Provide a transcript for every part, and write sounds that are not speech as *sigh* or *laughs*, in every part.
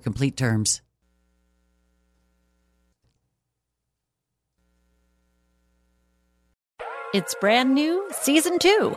complete terms. It's brand new, season two.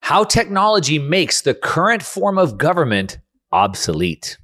how technology makes the current form of government obsolete.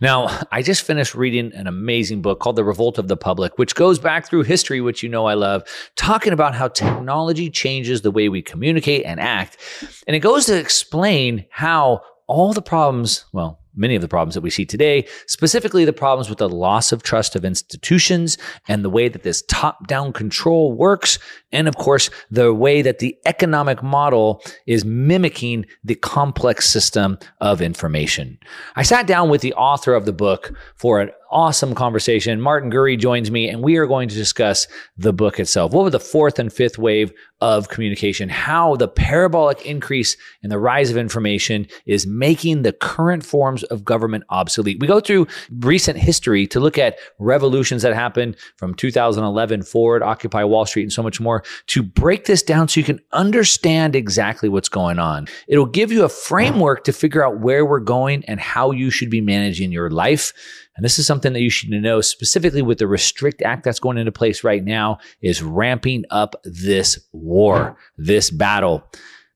Now, I just finished reading an amazing book called The Revolt of the Public, which goes back through history, which you know I love, talking about how technology changes the way we communicate and act. And it goes to explain how all the problems, well, many of the problems that we see today, specifically the problems with the loss of trust of institutions and the way that this top down control works. And of course, the way that the economic model is mimicking the complex system of information. I sat down with the author of the book for an awesome conversation. Martin Gurri joins me, and we are going to discuss the book itself. What were the fourth and fifth wave of communication? How the parabolic increase in the rise of information is making the current forms of government obsolete. We go through recent history to look at revolutions that happened from 2011 forward, Occupy Wall Street, and so much more to break this down so you can understand exactly what's going on. It'll give you a framework to figure out where we're going and how you should be managing your life. And this is something that you should know specifically with the Restrict Act that's going into place right now is ramping up this war, this battle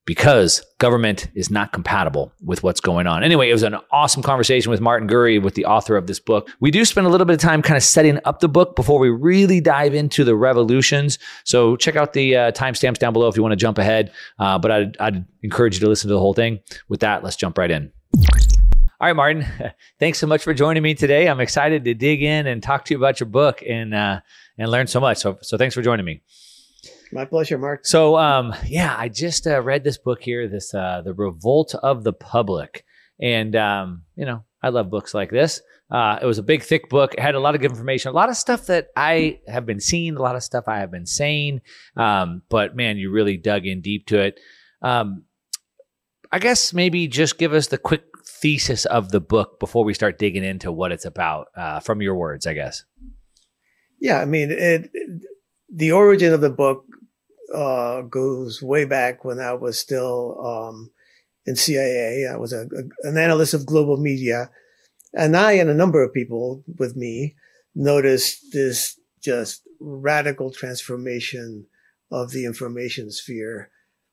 because government is not compatible with what's going on. Anyway, it was an awesome conversation with Martin Gurri, with the author of this book. We do spend a little bit of time kind of setting up the book before we really dive into the revolutions. So check out the uh, timestamps down below if you want to jump ahead. Uh, but I'd, I'd encourage you to listen to the whole thing. With that, let's jump right in. All right, Martin, *laughs* thanks so much for joining me today. I'm excited to dig in and talk to you about your book and uh, and learn so much. So, so thanks for joining me. My pleasure, Mark. So, um, yeah, I just uh, read this book here, this uh, the Revolt of the Public, and um, you know, I love books like this. Uh, it was a big, thick book. It had a lot of good information, a lot of stuff that I have been seeing, a lot of stuff I have been saying. Um, but man, you really dug in deep to it. Um, I guess maybe just give us the quick thesis of the book before we start digging into what it's about uh, from your words, I guess. Yeah, I mean, it, the origin of the book uh, goes way back when I was still um, in CIA. I was a, a, an analyst of global media, and I and a number of people with me noticed this just radical transformation of the information sphere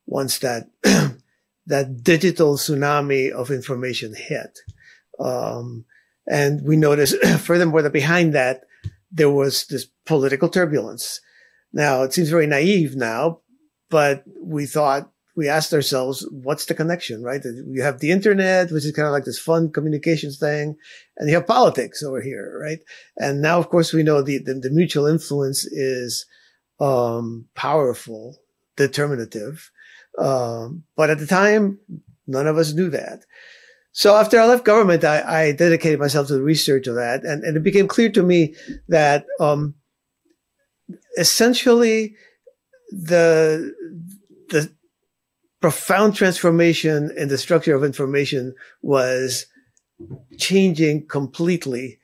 once that *clears throat* that digital tsunami of information hit. Um, and we noticed *clears throat* furthermore that behind that, there was this political turbulence. Now it seems very naive now, but we thought we asked ourselves, what's the connection, right? You have the internet, which is kind of like this fun communications thing, and you have politics over here, right? And now, of course, we know the, the, the mutual influence is, um, powerful, determinative. Um, but at the time, none of us knew that. So after I left government, I, I dedicated myself to the research of that. And, and it became clear to me that, um, essentially the, the profound transformation in the structure of information was changing completely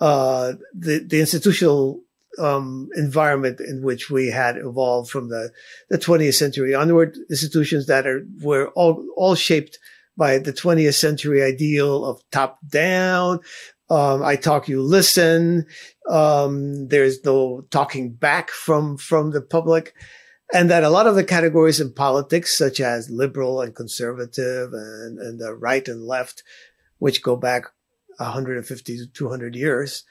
uh, the the institutional um, environment in which we had evolved from the, the 20th century onward. Institutions that are were all all shaped by the 20th century ideal of top down. Um, I talk, you listen. Um, there's no talking back from from the public and that a lot of the categories in politics, such as liberal and conservative and, and the right and left, which go back 150 to 200 years,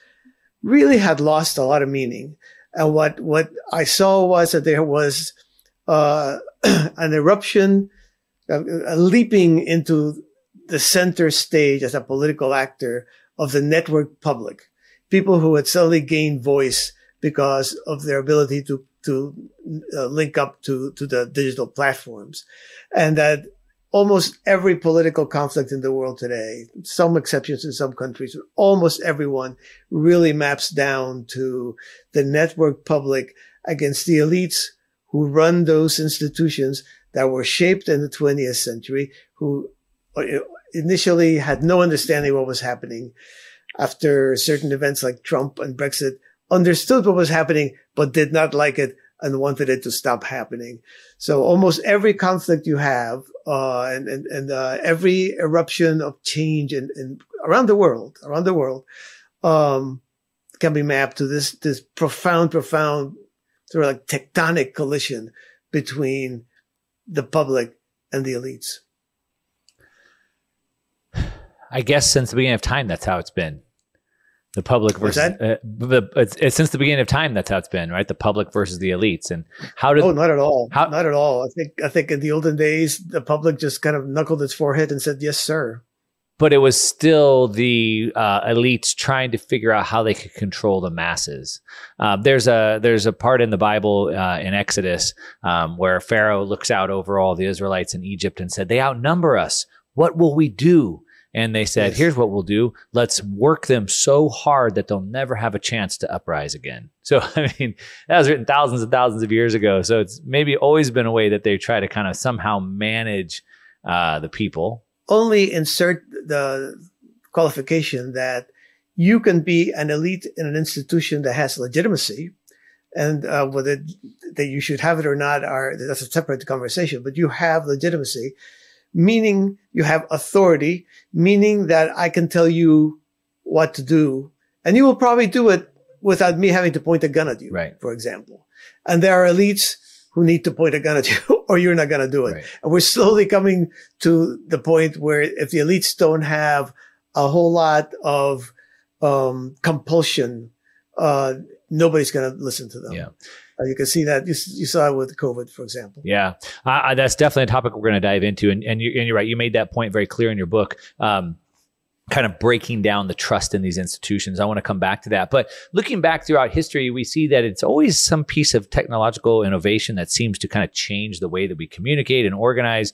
really had lost a lot of meaning. And what, what I saw was that there was uh, *clears throat* an eruption, a, a leaping into the center stage as a political actor of the network public, people who had suddenly gained voice because of their ability to to uh, link up to, to the digital platforms. And that almost every political conflict in the world today, some exceptions in some countries, almost everyone really maps down to the network public against the elites who run those institutions that were shaped in the 20th century, who uh, initially had no understanding what was happening after certain events like Trump and Brexit understood what was happening, but did not like it and wanted it to stop happening. So almost every conflict you have, uh, and, and, and, uh, every eruption of change in, in, around the world, around the world, um, can be mapped to this, this profound, profound sort of like tectonic collision between the public and the elites. I guess since the beginning of time, that's how it's been the public versus uh, the it's, it's, since the beginning of time that's how it's been right the public versus the elites and how did oh not at all how, not at all i think i think in the olden days the public just kind of knuckled its forehead and said yes sir but it was still the uh, elites trying to figure out how they could control the masses. Uh, there's a there's a part in the Bible uh, in Exodus um, where Pharaoh looks out over all the Israelites in Egypt and said, "They outnumber us. What will we do?" And they said, yes. here's what we'll do. Let's work them so hard that they'll never have a chance to uprise again. *laughs* So, I mean, that was written thousands and thousands of years ago. So it's maybe always been a way that they try to kind of somehow manage uh, the people. Only insert the qualification that you can be an elite in an institution that has legitimacy and uh, whether that you should have it or not are that's a separate conversation but you have legitimacy meaning you have authority, meaning that I can tell you what to do. And you will probably do it without me having to point a gun at you, right. for example. And there are elites who need to point a gun at you *laughs* or you're not going to do it. Right. And we're slowly coming to the point where if the elites don't have a whole lot of um, compulsion, uh, nobody's going to listen to them. Yeah. Uh, you can see that you, you, saw it with COVID, for example. Yeah, uh, that's definitely a topic we're going to dive into. And, and, you, are right. You made that point very clear in your book. Um, kind of breaking down the trust in these institutions. I want to come back to that. But looking back throughout history, we see that it's always some piece of technological innovation that seems to kind of change the way that we communicate and organize.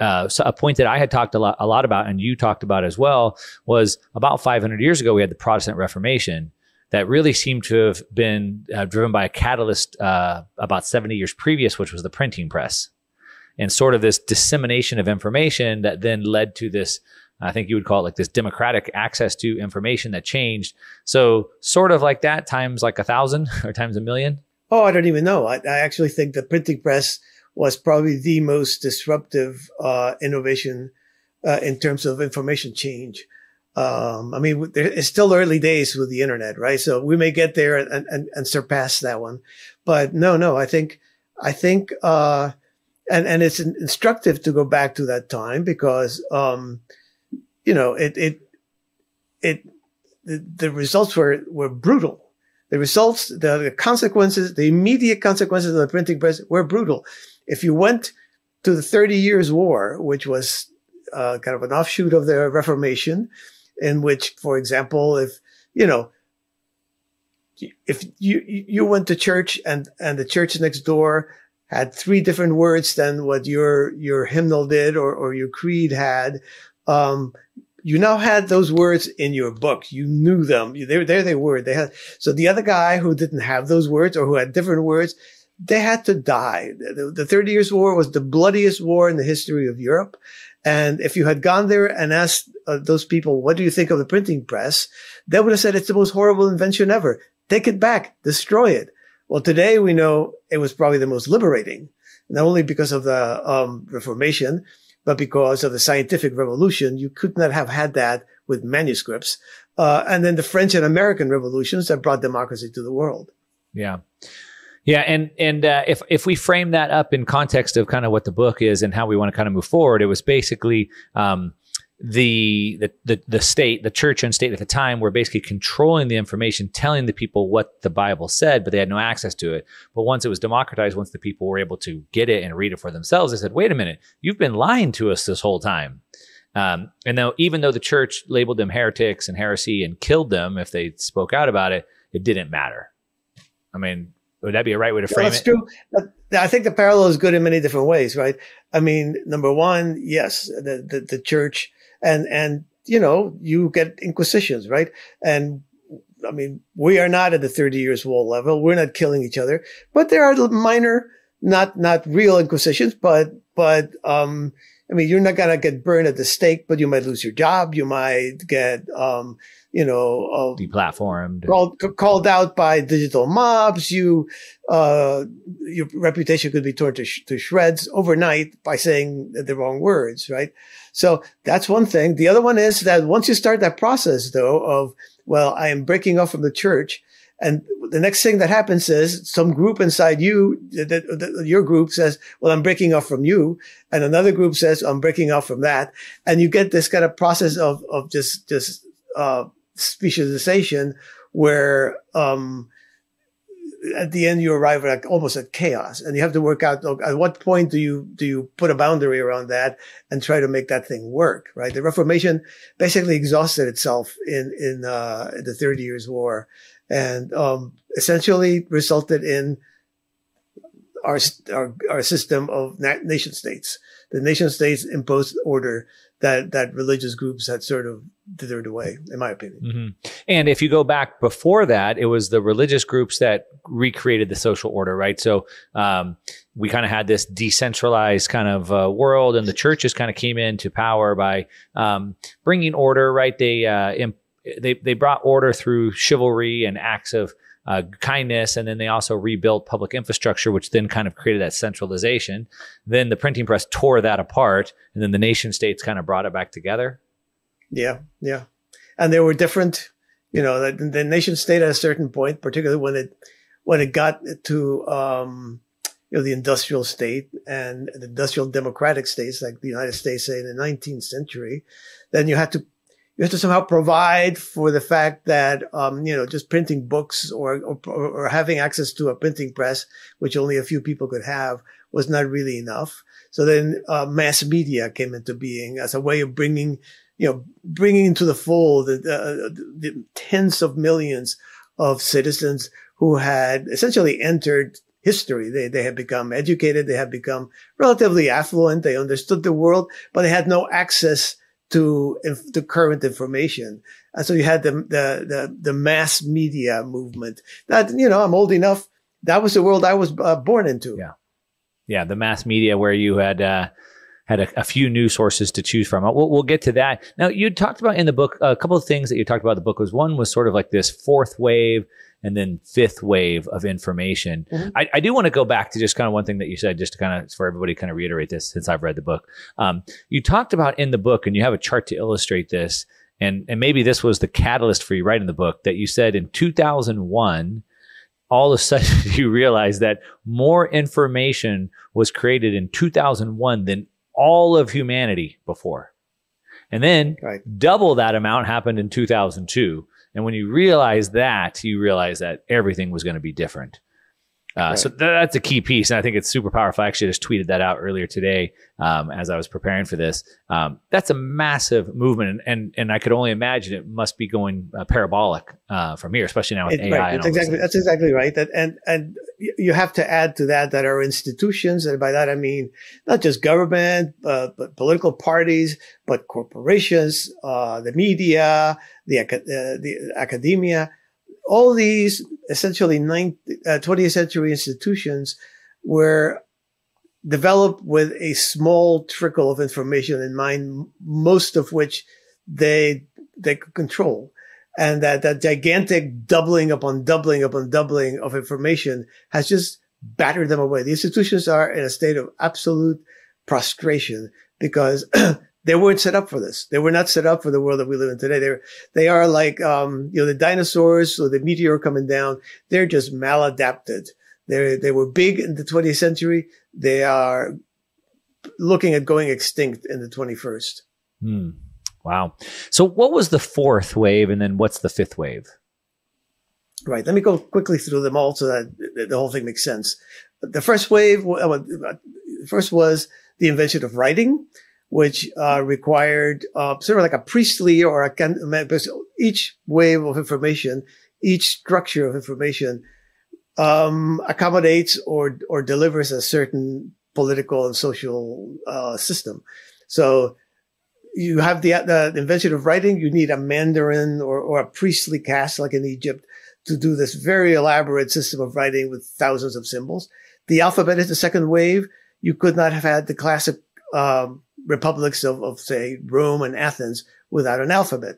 Uh, so a point that I had talked a lot, a lot about and you talked about as well was about 500 years ago, we had the Protestant Reformation that really seemed to have been uh, driven by a catalyst uh, about 70 years previous, which was the printing press. And sort of this dissemination of information that then led to this, I think you would call it like this democratic access to information that changed. So, sort of like that times like a thousand *laughs* or times a million. Oh, I don't even know. I, I actually think the printing press was probably the most disruptive uh, innovation uh, in terms of information change. Um, I mean, it's still early days with the internet, right? So we may get there and, and, and surpass that one. But no, no, I think, I think, uh, and, and it's instructive to go back to that time because, um, you know, it, it, it, the, the results were, were brutal. The results, the, the consequences, the immediate consequences of the printing press were brutal. If you went to the Thirty Years' War, which was uh, kind of an offshoot of the Reformation, in which, for example, if you know, if you you went to church and and the church next door had three different words than what your your hymnal did or or your creed had, um, you now had those words in your book. You knew them. There, there they were. They had, so the other guy who didn't have those words or who had different words, they had to die. The, the Thirty Years' War was the bloodiest war in the history of Europe. And if you had gone there and asked uh, those people, what do you think of the printing press? They would have said it's the most horrible invention ever. Take it back, destroy it. Well, today we know it was probably the most liberating, not only because of the um, Reformation, but because of the scientific revolution, you could not have had that with manuscripts. Uh, and then the French and American revolutions that brought democracy to the world. Yeah. Yeah, and and uh, if if we frame that up in context of kind of what the book is and how we want to kind of move forward, it was basically um, the, the the the state, the church and state at the time were basically controlling the information, telling the people what the Bible said, but they had no access to it. But once it was democratized, once the people were able to get it and read it for themselves, they said, "Wait a minute, you've been lying to us this whole time." Um, and though even though the church labeled them heretics and heresy and killed them if they spoke out about it, it didn't matter. I mean, would that be a right way to frame that's it? That's true. I think the parallel is good in many different ways, right? I mean, number one, yes, the, the, the church and and you know you get inquisitions, right? And I mean, we are not at the Thirty Years' War level. We're not killing each other, but there are minor, not not real inquisitions, but but um, I mean, you're not gonna get burned at the stake, but you might lose your job. You might get um, you know, uh, deplatformed, called, called out by digital mobs. You, uh, your reputation could be torn to, sh- to shreds overnight by saying the wrong words, right? So that's one thing. The other one is that once you start that process, though, of, well, I am breaking off from the church. And the next thing that happens is some group inside you, your group says, well, I'm breaking off from you. And another group says, I'm breaking off from that. And you get this kind of process of, of just, just, uh, specialization where, um, at the end you arrive at almost at chaos and you have to work out at what point do you do you put a boundary around that and try to make that thing work right? The reformation basically exhausted itself in in, uh, the 30 years war and um, essentially resulted in our, our our system of nation states the nation states imposed order that that religious groups had sort of dithered away, in my opinion. Mm-hmm. And if you go back before that, it was the religious groups that recreated the social order, right? So um, we kind of had this decentralized kind of uh, world, and the churches kind of came into power by um, bringing order, right? They uh, imp- they they brought order through chivalry and acts of uh, kindness, and then they also rebuilt public infrastructure, which then kind of created that centralization. Then the printing press tore that apart, and then the nation states kind of brought it back together. Yeah, yeah, and there were different, you know, the, the nation state at a certain point, particularly when it when it got to um, you know the industrial state and the industrial democratic states like the United States, say in the 19th century, then you had to you have to somehow provide for the fact that um, you know just printing books or, or, or having access to a printing press, which only a few people could have, was not really enough. So then uh, mass media came into being as a way of bringing you know bringing into the fold the, the, the tens of millions of citizens who had essentially entered history. They, they had become educated. They had become relatively affluent. They understood the world, but they had no access to the current information. And so you had the, the, the, the, mass media movement that, you know, I'm old enough. That was the world I was uh, born into. Yeah. Yeah. The mass media where you had, uh, had a, a, few news sources to choose from. We'll, we'll, get to that. Now, you talked about in the book, a couple of things that you talked about the book was one was sort of like this fourth wave and then fifth wave of information. Mm-hmm. I, I, do want to go back to just kind of one thing that you said, just to kind of for everybody kind of reiterate this since I've read the book. Um, you talked about in the book, and you have a chart to illustrate this, and and maybe this was the catalyst for you writing the book that you said in 2001. All of a *laughs* sudden, you realized that more information was created in 2001 than all of humanity before. And then right. double that amount happened in 2002. And when you realize that, you realize that everything was going to be different. Uh, right. So that's a key piece, and I think it's super powerful. I actually just tweeted that out earlier today um, as I was preparing for this. Um, that's a massive movement, and, and, and I could only imagine it must be going uh, parabolic uh, from here, especially now with it, AI. Right. exactly that's exactly right. That, and and you have to add to that that our institutions, and by that I mean not just government, uh, but political parties, but corporations, uh, the media, the uh, the academia all these essentially 19th, uh, 20th century institutions were developed with a small trickle of information in mind, most of which they, they could control. And that, that gigantic doubling upon doubling upon doubling of information has just battered them away. The institutions are in a state of absolute prostration because *clears throat* they weren't set up for this. They were not set up for the world that we live in today. They're, they are like, um, you know, the dinosaurs or the meteor coming down. They're just maladapted. They they were big in the 20th century. They are looking at going extinct in the 21st. Hmm. Wow. So what was the fourth wave and then what's the fifth wave? Right. Let me go quickly through them all so that the whole thing makes sense. The first wave, uh, first was the invention of writing which uh, required uh, sort of like a priestly or a each wave of information, each structure of information um, accommodates or or delivers a certain political and social uh, system. So you have the, the invention of writing. You need a mandarin or, or a priestly caste, like in Egypt, to do this very elaborate system of writing with thousands of symbols. The alphabet is the second wave. You could not have had the classic um, republics of, of, say, Rome and Athens without an alphabet.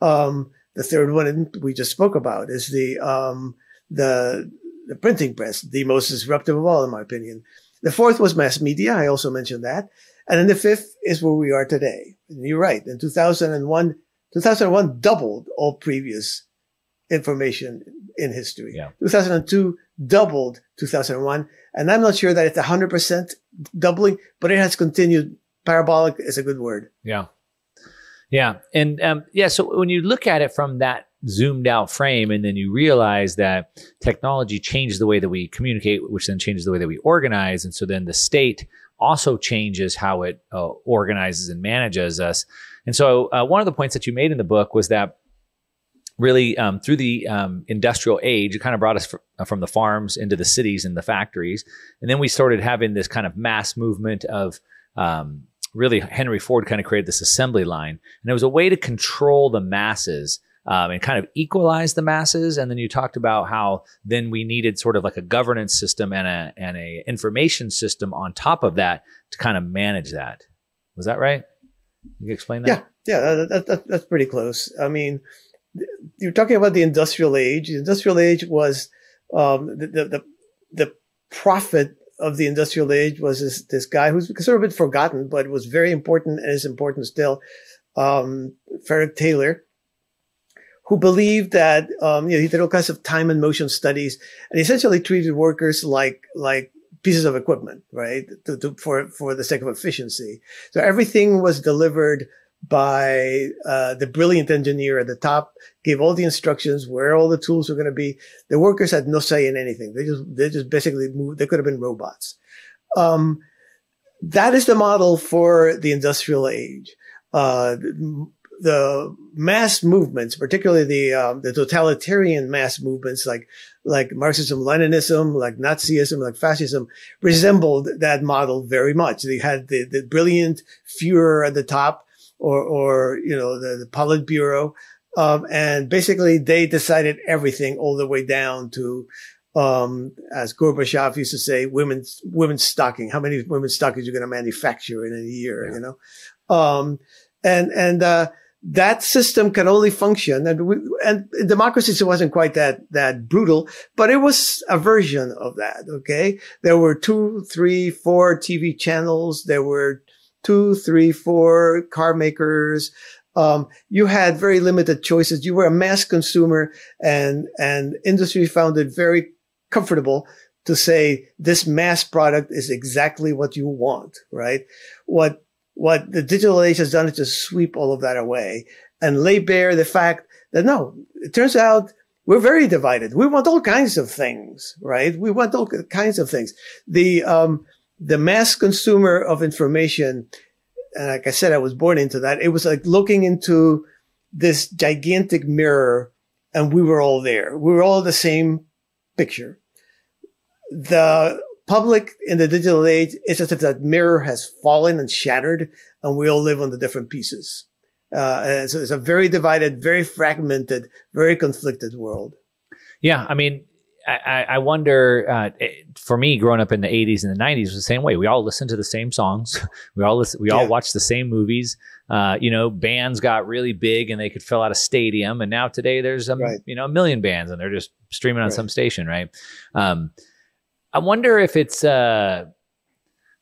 Um, the third one we just spoke about is the, um, the, the printing press, the most disruptive of all, in my opinion. The fourth was mass media. I also mentioned that. And then the fifth is where we are today. And you're right. In 2001, 2001 doubled all previous information in history. Yeah. 2002 doubled 2001. And I'm not sure that it's 100% doubling, but it has continued parabolic is a good word. Yeah. Yeah. And um, yeah, so when you look at it from that zoomed out frame and then you realize that technology changed the way that we communicate, which then changes the way that we organize. And so then the state also changes how it uh, organizes and manages us. And so uh, one of the points that you made in the book was that really um, through the um, industrial age, it kind of brought us fr- uh, from the farms into the cities and the factories. And then we started having this kind of mass movement of um, really Henry Ford kind of created this assembly line, and it was a way to control the masses um, and kind of equalize the masses. And then you talked about how then we needed sort of like a governance system and a and a information system on top of that to kind of manage that. Was that right? You explain that? Yeah, yeah, that, that, that's pretty close. I mean, you're talking about the industrial age. The industrial age was um, the, the the the profit of the industrial age was this, this guy who's sort of been forgotten, but was very important and is important still. Um, Frederick Taylor, who believed that, um, you know, he did all kinds of time and motion studies and essentially treated workers like, like pieces of equipment, right? To, to, for, for the sake of efficiency. So everything was delivered by uh, the brilliant engineer at the top, gave all the instructions where all the tools were going to be. The workers had no say in anything. They just they just basically moved. They could have been robots. Um, that is the model for the industrial age. Uh, the mass movements, particularly the um, the totalitarian mass movements like like Marxism, Leninism, like Nazism, like fascism, resembled that model very much. They had the, the brilliant Führer at the top or, or, you know, the, the Politburo. Um, and basically they decided everything all the way down to, um, as Gorbachev used to say, women's, women's stocking. How many women's stockings you're going to manufacture in a year, yeah. you know? Um, and, and, uh, that system can only function and we, and democracy wasn't quite that that brutal but it was a version of that okay there were two three four tv channels there were two, three, four car makers. Um, you had very limited choices. You were a mass consumer and, and industry found it very comfortable to say this mass product is exactly what you want, right? What, what the digital age has done is just sweep all of that away and lay bare the fact that no, it turns out we're very divided. We want all kinds of things, right? We want all kinds of things. The, um, the mass consumer of information, and like I said, I was born into that. It was like looking into this gigantic mirror and we were all there. We were all the same picture. The public in the digital age, it's just that that mirror has fallen and shattered and we all live on the different pieces. Uh, so it's a very divided, very fragmented, very conflicted world. Yeah, I mean, I, I wonder. Uh, for me, growing up in the '80s and the '90s was the same way. We all listened to the same songs. *laughs* We all listen, we yeah. all watched the same movies. Uh, you know, bands got really big and they could fill out a stadium. And now today, there's a right. you know a million bands and they're just streaming on right. some station, right? Um, I wonder if it's. Uh,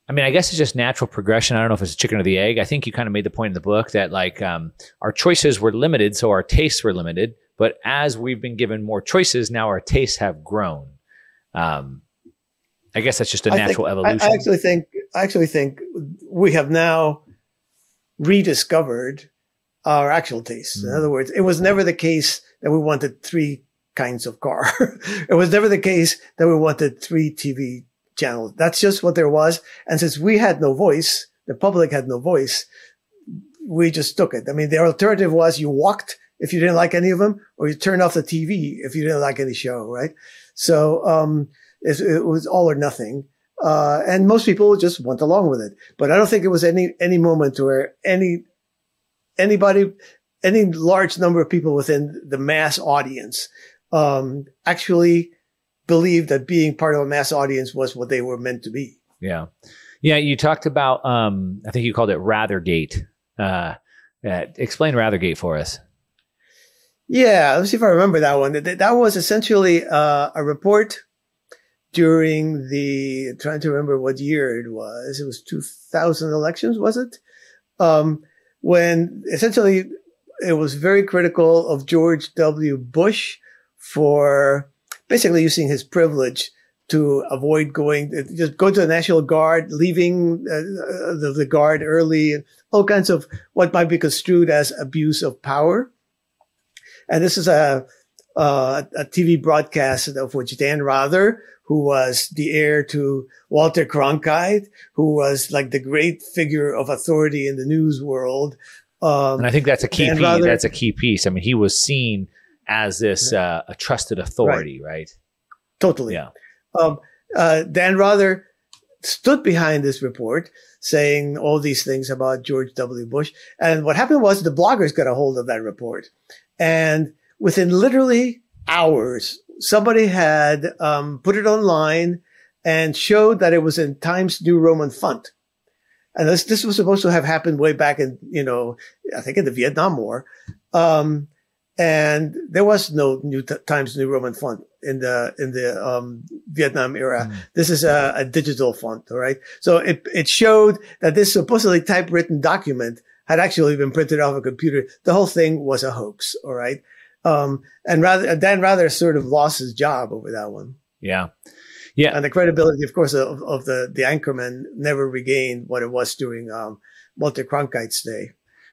I mean, I guess it's just natural progression. I don't know if it's a chicken or the egg. I think you kind of made the point in the book that like um, our choices were limited, so our tastes were limited. But as we've been given more choices, now our tastes have grown. Um, I guess that's just a natural think, evolution. I, I actually think I actually think we have now rediscovered our actual tastes. Mm. In other words, it was never the case that we wanted three kinds of car. *laughs* it was never the case that we wanted three TV channels. That's just what there was. And since we had no voice, the public had no voice, we just took it. I mean, the alternative was you walked if you didn't like any of them, or you turned off the TV if you didn't like any show, right? So, um, it, it was all or nothing. Uh, and most people just went along with it. But I don't think it was any, any moment where any, anybody, any large number of people within the mass audience, um, actually believed that being part of a mass audience was what they were meant to be. Yeah. Yeah. You talked about, um, I think you called it Rathergate. Uh, uh, explain Rathergate for us. Yeah. Let's see if I remember that one. That, that was essentially, uh, a report during the, trying to remember what year it was. It was 2000 elections, was it? Um, when essentially it was very critical of George W. Bush for basically using his privilege to avoid going, just go to the National Guard, leaving uh, the, the, guard early, and all kinds of what might be construed as abuse of power. And this is a, uh, a TV broadcast of which Dan Rather, who was the heir to Walter Cronkite, who was like the great figure of authority in the news world. Um, and I think that's a key piece. Rather, that's a key piece. I mean, he was seen as this uh, a trusted authority, right? right? Totally. Yeah. Um, uh, Dan Rather stood behind this report saying all these things about George W. Bush. And what happened was the bloggers got a hold of that report. And within literally hours, somebody had um, put it online and showed that it was in Times New Roman font. And this, this was supposed to have happened way back in, you know, I think in the Vietnam War. Um, and there was no New Times New Roman font in the in the um, Vietnam era. Mm. This is a, a, digital font, all right. So it it showed that this supposedly typewritten document had actually been printed off a computer. The whole thing was a hoax, all right. Um, and rather Dan Rather sort of lost his job over that one. Yeah. Yeah. And the credibility, of course, of, of the, the anchorman never regained what it was during um, Walter Cronkite's day.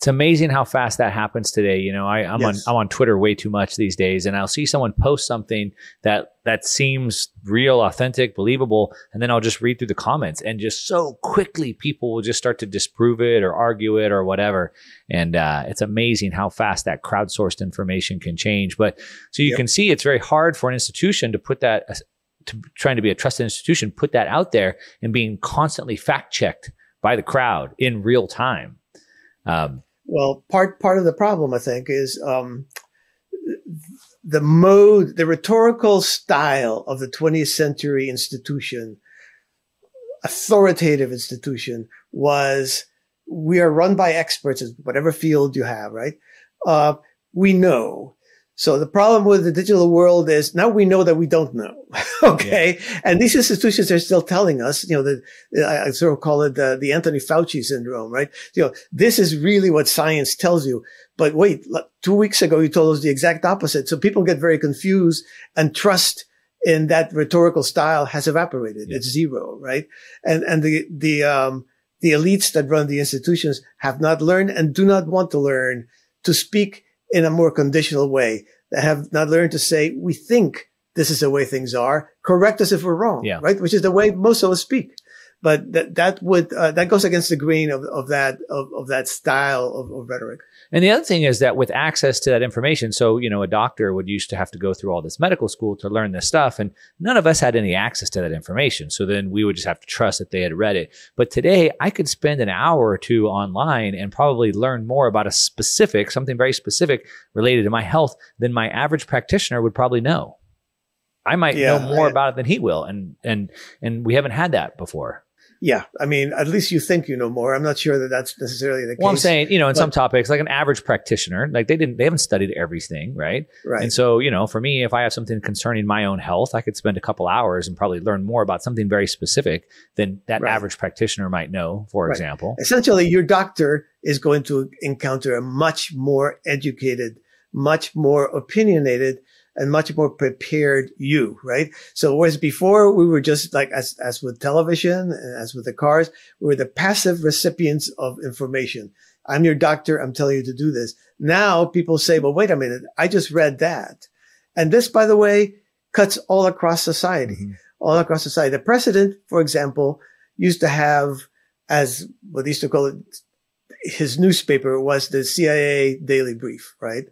It's amazing how fast that happens today. You know, I, am yes. on I'm on Twitter way too much these days, and I'll see someone post something that that seems real, authentic, believable, and then I'll just read through the comments, and just so quickly people will just start to disprove it or argue it or whatever. And uh, it's amazing how fast that crowdsourced information can change. But so you yep. can see, it's very hard for an institution to put that. To trying to be a trusted institution, put that out there and being constantly fact checked by the crowd in real time. Um, well, part part of the problem, I think, is um, the mode, the rhetorical style of the 20th century institution, authoritative institution, was we are run by experts in whatever field you have, right? Uh, we know. So the problem with the digital world is now we know that we don't know. *laughs* okay. Yeah. And these institutions are still telling us, you know, the, I sort of call it the, the Anthony Fauci syndrome, right? You know, this is really what science tells you. But wait, two weeks ago, you told us the exact opposite. So people get very confused and trust in that rhetorical style has evaporated. Yeah. It's zero, right? And, and the, the, um, the elites that run the institutions have not learned and do not want to learn to speak in a more conditional way that have not learned to say, we think this is the way things are. Correct us if we're wrong. Yeah. Right. Which is the way most of us speak. But that, that would, uh, that goes against the grain of, of that, of, of that style of, of rhetoric. And the other thing is that with access to that information, so, you know, a doctor would used to have to go through all this medical school to learn this stuff. And none of us had any access to that information. So then we would just have to trust that they had read it. But today I could spend an hour or two online and probably learn more about a specific, something very specific related to my health than my average practitioner would probably know. I might yeah, know more about it than he will. And, and, and we haven't had that before. Yeah, I mean, at least you think you know more. I'm not sure that that's necessarily the case. Well, I'm saying, you know, in but, some topics, like an average practitioner, like they didn't, they haven't studied everything, right? Right. And so, you know, for me, if I have something concerning my own health, I could spend a couple hours and probably learn more about something very specific than that right. average practitioner might know. For right. example, essentially, your doctor is going to encounter a much more educated, much more opinionated and much more prepared you, right? So whereas before we were just like, as, as with television, as with the cars, we were the passive recipients of information. I'm your doctor. I'm telling you to do this. Now people say, well, wait a minute. I just read that. And this, by the way, cuts all across society, mm-hmm. all across society. The president, for example, used to have as what they used to call it, his newspaper was the CIA Daily Brief, right?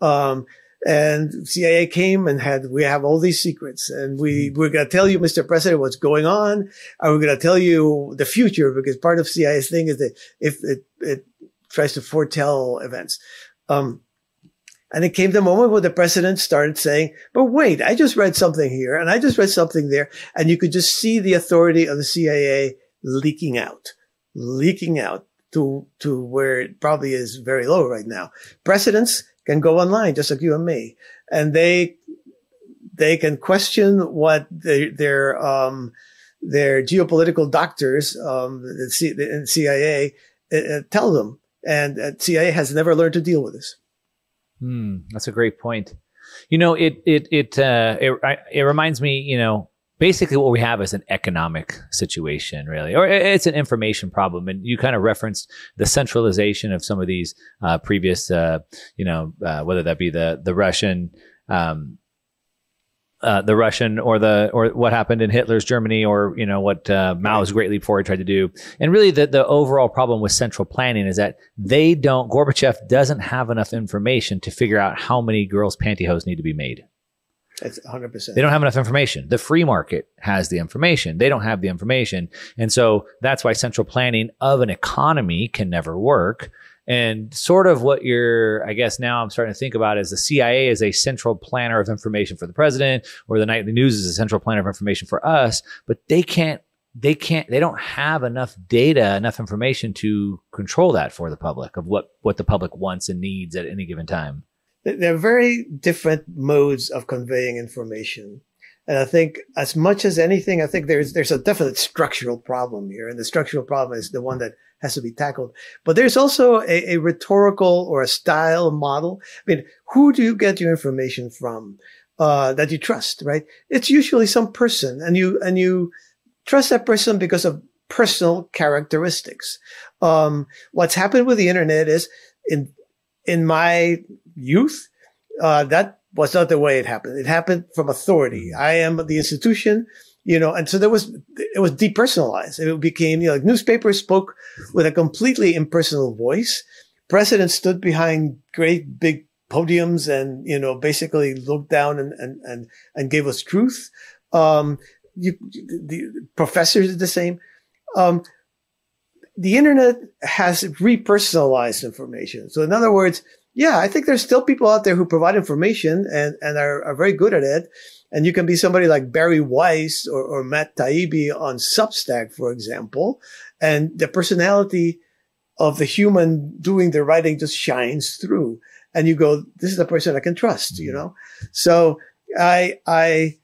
Um, and CIA came and had, we have all these secrets and we, mm-hmm. we're going to tell you, Mr. President, what's going on. And we're going to tell you the future because part of CIA's thing is that if it, it tries to foretell events. Um, and it came the moment where the president started saying, but wait, I just read something here and I just read something there. And you could just see the authority of the CIA leaking out, leaking out to, to where it probably is very low right now. Presidents can go online just like you and me, and they they can question what they, their um, their geopolitical doctors, um, the, C, the CIA, uh, uh, tell them, and uh, CIA has never learned to deal with this. Hmm, that's a great point. You know, it it it uh, it it reminds me. You know, basically what we have is an economic situation really or it's an information problem. And you kind of referenced the centralization of some of these uh, previous uh, you know uh, whether that be the the russian um, uh, the Russian or the or what happened in Hitler's Germany or you know what uh, Mao's Great Leap Forward tried to do, and really the the overall problem with central planning is that they don't Gorbachev doesn't have enough information to figure out how many girls' pantyhose need to be made. That's 100. percent They don't have enough information. The free market has the information. They don't have the information, and so that's why central planning of an economy can never work and sort of what you're, I guess now I'm starting to think about is the CIA is a central planner of information for the president, or the nightly news is a central planner of information for us, but they can't, they can't, they don't have enough data, enough information to control that for the public of what, what the public wants and needs at any given time. They're very different modes of conveying information. And I think as much as anything, I think there's, there's a definite structural problem here. And the structural problem is the one that has to be tackled. But there's also a, a rhetorical or a style model. I mean, who do you get your information from? Uh, that you trust, right? It's usually some person and you, and you trust that person because of personal characteristics. Um, what's happened with the internet is in, in my youth, uh, that was not the way it happened. It happened from authority. I am the institution you know, and so there was, it was depersonalized. It became, you know, like newspapers spoke with a completely impersonal voice. Presidents stood behind great big podiums and, you know, basically looked down and, and, and, and gave us truth. Um, you, the professors did the same. Um, the internet has repersonalized information. So in other words, yeah, I think there's still people out there who provide information and, and are, are very good at it. And you can be somebody like Bari Weiss or, or Matt Taibbi on Substack, for example. And the personality of the human doing the writing just shines through. And you go, this is a person I can trust, you mm-hmm. know? So I, I,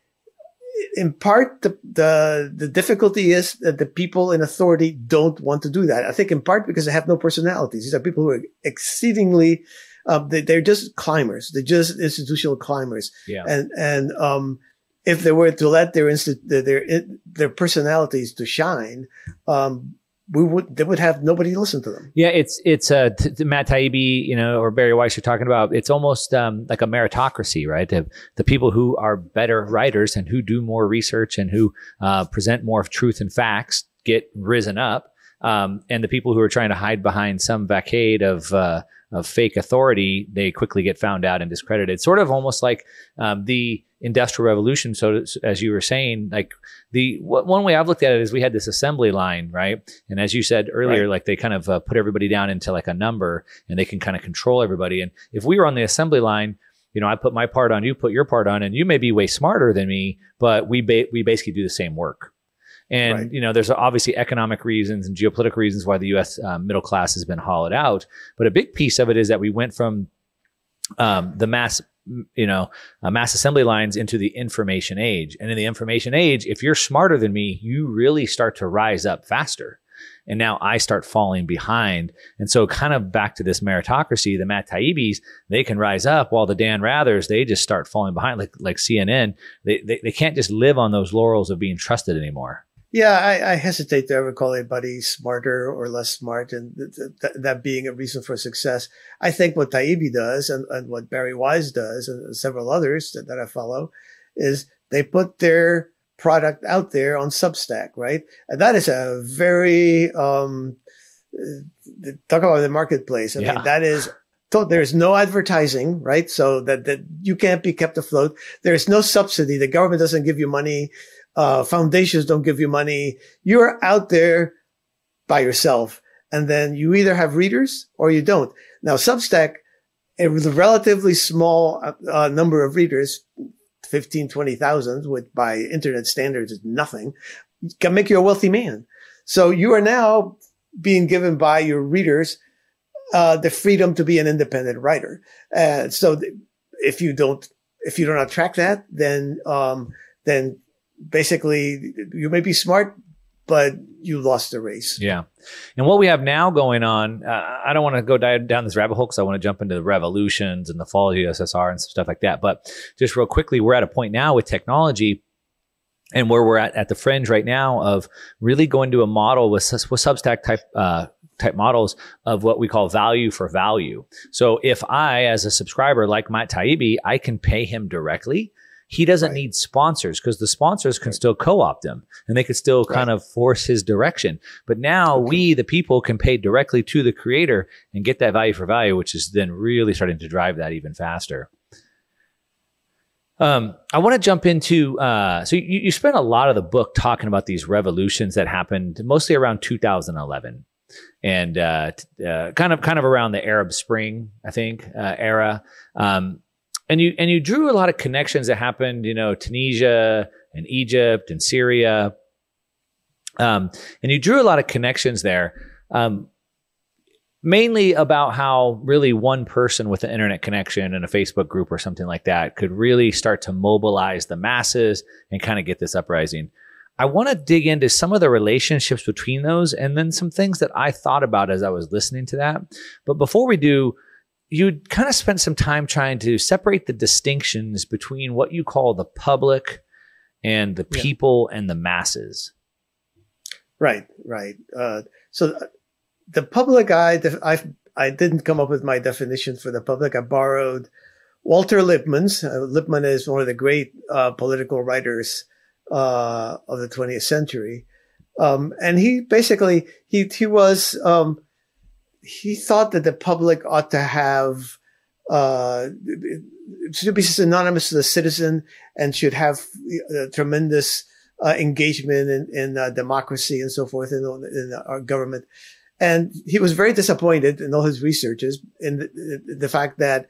in part, the, the, the difficulty is that the people in authority don't want to do that. I think in part because they have no personalities. These are people who are exceedingly uh, they, are just climbers. They're just institutional climbers. Yeah. And, and, um, if they were to let their inst- their, their personalities to shine, um, we would they would have nobody listen to them. Yeah, it's it's uh, t- t- Matt Taibbi, you know, or Bari Weiss you're talking about. It's almost um, like a meritocracy, right? The, the people who are better writers and who do more research and who uh, present more of truth and facts get risen up, um, and the people who are trying to hide behind some facade of uh, of fake authority, they quickly get found out and discredited. Sort of almost like um, the industrial revolution. So as you were saying, like the one way I've looked at it is we had this assembly line, right? And as you said earlier, right. like they kind of uh, put everybody down into like a number, and they can kind of control everybody. And if we were on the assembly line, you know, I put my part on, you put your part on, and you may be way smarter than me, but we ba- we basically do the same work. And right. you know, there's obviously economic reasons and geopolitical reasons why the U.S. Um, middle class has been hollowed out. But a big piece of it is that we went from um, the mass, you know, uh, mass assembly lines into the information age. And in the information age, if you're smarter than me, you really start to rise up faster. And now I start falling behind. And so kind of back to this meritocracy, the Matt Taibbis, they can rise up while the Dan Rathers, they just start falling behind like, like CNN. They, they, they can't just live on those laurels of being trusted anymore. Yeah, I, I, hesitate to ever call anybody smarter or less smart, and th- th- that being a reason for success. I think what Taibbi does and, and what Bari Weiss does and several others that, that, I follow is they put their product out there on Substack, right? And that is a very, um, uh, talk about the marketplace. I yeah. mean, that is so there's no advertising, right? So that, that you can't be kept afloat. There's no subsidy. The government doesn't give you money uh, foundations don't give you money. You're out there by yourself. And then you either have readers or you don't. Now, Substack, a relatively small uh, number of readers, 15, 20,000, which by internet standards is nothing, can make you a wealthy man. So you are now being given by your readers uh, the freedom to be an independent writer. Uh, so th- if you don't, if you don't attract that, then, um, then basically you may be smart, but you lost the race. Yeah. And what we have now going on, uh, I don't want to go down this rabbit hole because I want to jump into the revolutions and the fall of the USSR and some stuff like that. But just real quickly, we're at a point now with technology and where we're at at the fringe right now of really going to a model with, with Substack type uh, type models of what we call value for value. So if I, as a subscriber like Matt Taibbi, I can pay him directly. He doesn't right. need sponsors because the sponsors can right. still co-opt him and they could still right. kind of force his direction. But now okay. we, the people, can pay directly to the creator and get that value for value, which is then really starting to drive that even faster. Um, I want to jump into uh, so you, you spent a lot of the book talking about these revolutions that happened mostly around 2011 and uh, uh, kind of kind of around the Arab Spring, I think, uh, era. Um, and you and you drew a lot of connections that happened, you know, Tunisia and Egypt and Syria. Um, and you drew a lot of connections there. Um, mainly about how really one person with an internet connection and a Facebook group or something like that could really start to mobilize the masses and kind of get this uprising. I want to dig into some of the relationships between those and then some things that I thought about as I was listening to that. But before we do, you kind of spent some time trying to separate the distinctions between what you call the public and the people yeah. and the masses. Right, right. Uh, so uh, the public eye, I, I didn't come up with my definition for the public. I borrowed Walter Lippmann's. Uh, Lippmann is one of the great uh, political writers uh, of the 20th century. Um, and he basically, he, he was, um, he thought that the public ought to have, uh, should be synonymous to the citizen and should have uh, tremendous uh, engagement in, in uh, democracy and so forth in, in, our government. And he was very disappointed in all his researches in the, the fact that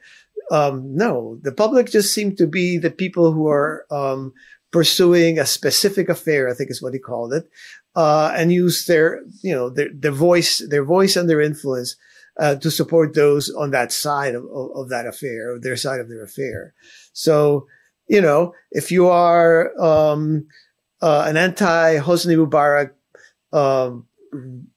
um, no, the public just seemed to be the people who are um, pursuing a specific affair, I think is what he called it, uh, and use their, you know, their, their voice, their voice and their influence, uh, to support those on that side of, of, of, that affair, their side of their affair. So, you know, if you are, um, uh, an anti Hosni Mubarak, um,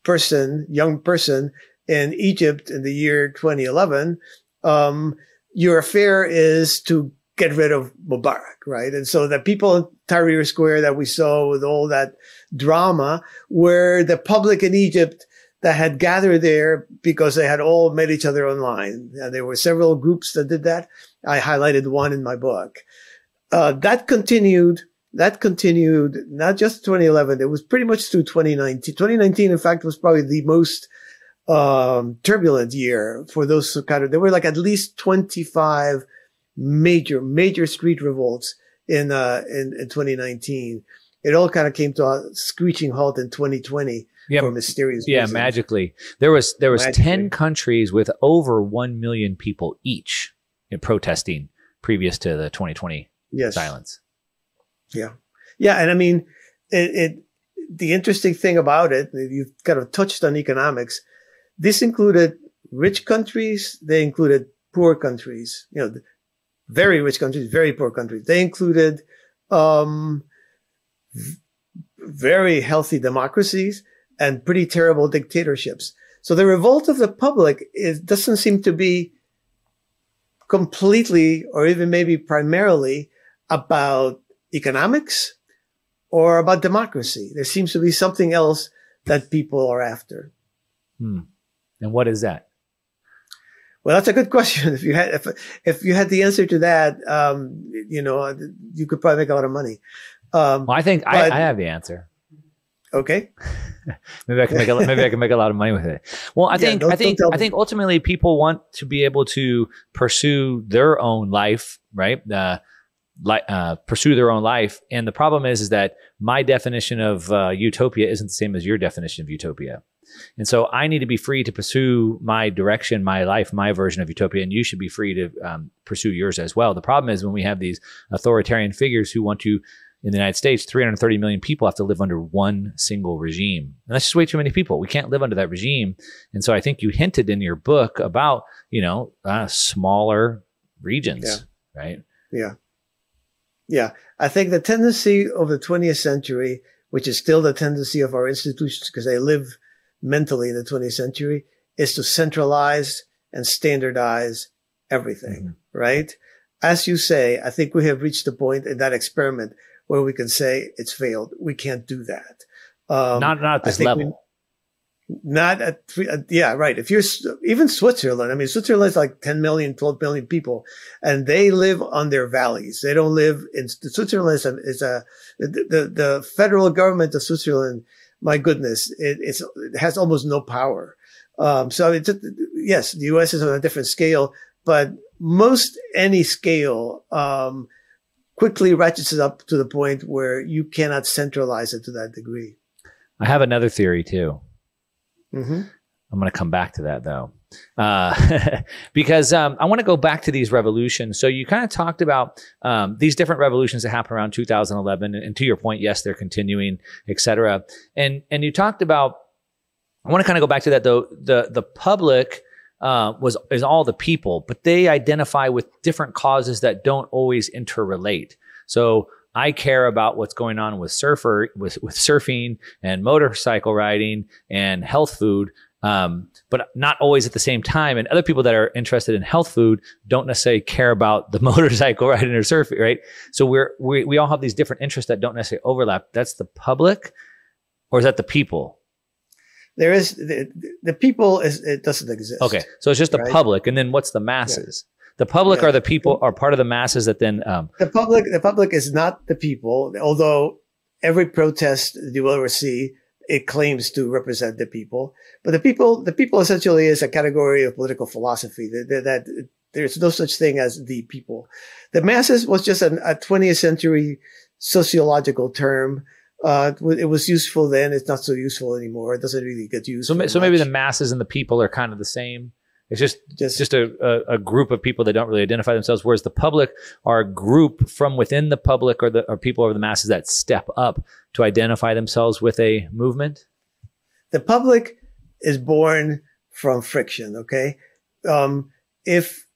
person, young person in Egypt in the year 2011, um, your affair is to get rid of Mubarak, right? And so the people in Tahrir Square that we saw with all that drama where the public in Egypt that had gathered there because they had all met each other online. And there were several groups that did that. I highlighted one in my book. Uh, that continued. That continued not just 2011. It was pretty much through 2019. 2019, in fact, was probably the most um, turbulent year for those kind of. There were like at least 25 major, major street revolts in, uh, in, in 2019. It all kind of came to a screeching halt in 2020 yep. for mysterious Yeah, reasons. magically. There was, there was magically. 10 countries with over 1 million people each in protesting previous to the 2020 yes. silence. Yeah. Yeah. And I mean, it, it, the interesting thing about it, you've kind of touched on economics. This included rich countries. They included poor countries. You know, very rich countries, very poor countries. They included um, very healthy democracies and pretty terrible dictatorships. So the revolt of the public is, doesn't seem to be completely or even maybe primarily about economics or about democracy. There seems to be something else that people are after. Hmm. And what is that? Well, that's a good question. *laughs* If you had, if, if you had the answer to that, um, you know, you could probably make a lot of money. Um, well, I think but, I, I, have the answer. Okay. *laughs* maybe I can make a, maybe I can make a lot of money with it. Well, I think, yeah, I think, I think ultimately people want to be able to pursue their own life, right? Uh, like, uh, pursue their own life. And the problem is, is that my definition of uh, utopia isn't the same as your definition of utopia. And so I need to be free to pursue my direction, my life, my version of utopia, and you should be free to um, pursue yours as well. The problem is when we have these authoritarian figures who want to, in the United States, 330 million people have to live under one single regime. And that's just way too many people. We can't live under that regime. And so I think you hinted in your book about, you know, uh, smaller regions, yeah. right? Yeah. Yeah. I think the tendency of the 20th century, which is still the tendency of our institutions because they live mentally in the 20th century is to centralize and standardize everything, mm-hmm. right? As you say, I think we have reached the point in that experiment where we can say it's failed. We can't do that. Um, not not at this level. We, not at, yeah, right. If you're even Switzerland, I mean, Switzerland is like 10 million, 12 million people and they live on their valleys. They don't live in Switzerland is a, is a the, the federal government of Switzerland. My goodness, it, it has almost no power. Um, so it's, yes, the U.S. is on a different scale, but most any scale, um, quickly ratchets it up to the point where you cannot centralize it to that degree. I have another theory too. Mm-hmm. I'm going to come back to that though, uh, *laughs* because um, I want to go back to these revolutions. So you kind of talked about um, these different revolutions that happened around 2011, and to your point, yes, they're continuing, et cetera. And and you talked about. I want to kind of go back to that though. The the public uh, was is all the people, but they identify with different causes that don't always interrelate. So I care about what's going on with surfer with with surfing and motorcycle riding and health food, um, but not always at the same time. And other people that are interested in health food don't necessarily care about the *laughs* motorcycle riding or surfing, right? So we're we we all have these different interests that don't necessarily overlap. That's the public, or is that the people? There is the, the people is it doesn't exist. Okay, so it's just the right? public, and then what's the masses? Yeah. The public yeah. are the people are part of the masses that then um, the public. The public is not the people, although every protest you will ever see it claims to represent the people. But the people, the people essentially is a category of political philosophy that, that, that there's no such thing as the people. The masses was just an, a 20th century sociological term. Uh, it was useful then. It's not so useful anymore. It doesn't really get used. So, so maybe the masses and the people are kind of the same. It's just just, just a, a, a, group of people that don't really identify themselves, whereas the public are a group from within the public or the or people or the masses that step up to identify themselves with a movement. The public is born from friction. Okay, um, if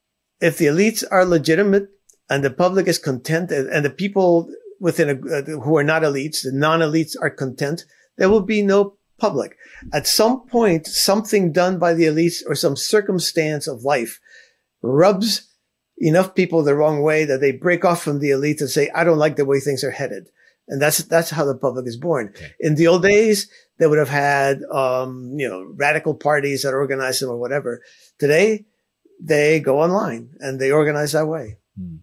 if the elites are legitimate and the public is content, and, and the people within a, uh, who are not elites, the non-elites are content, there will be no public. At some point, something done by the elites or some circumstance of life rubs enough people the wrong way that they break off from the elite and say, I don't like the way things are headed. And that's, that's how the public is born. Okay. In the old days, they would have had, um, you know, radical parties that organize them or whatever. Today, they go online and they organize that way. Hmm.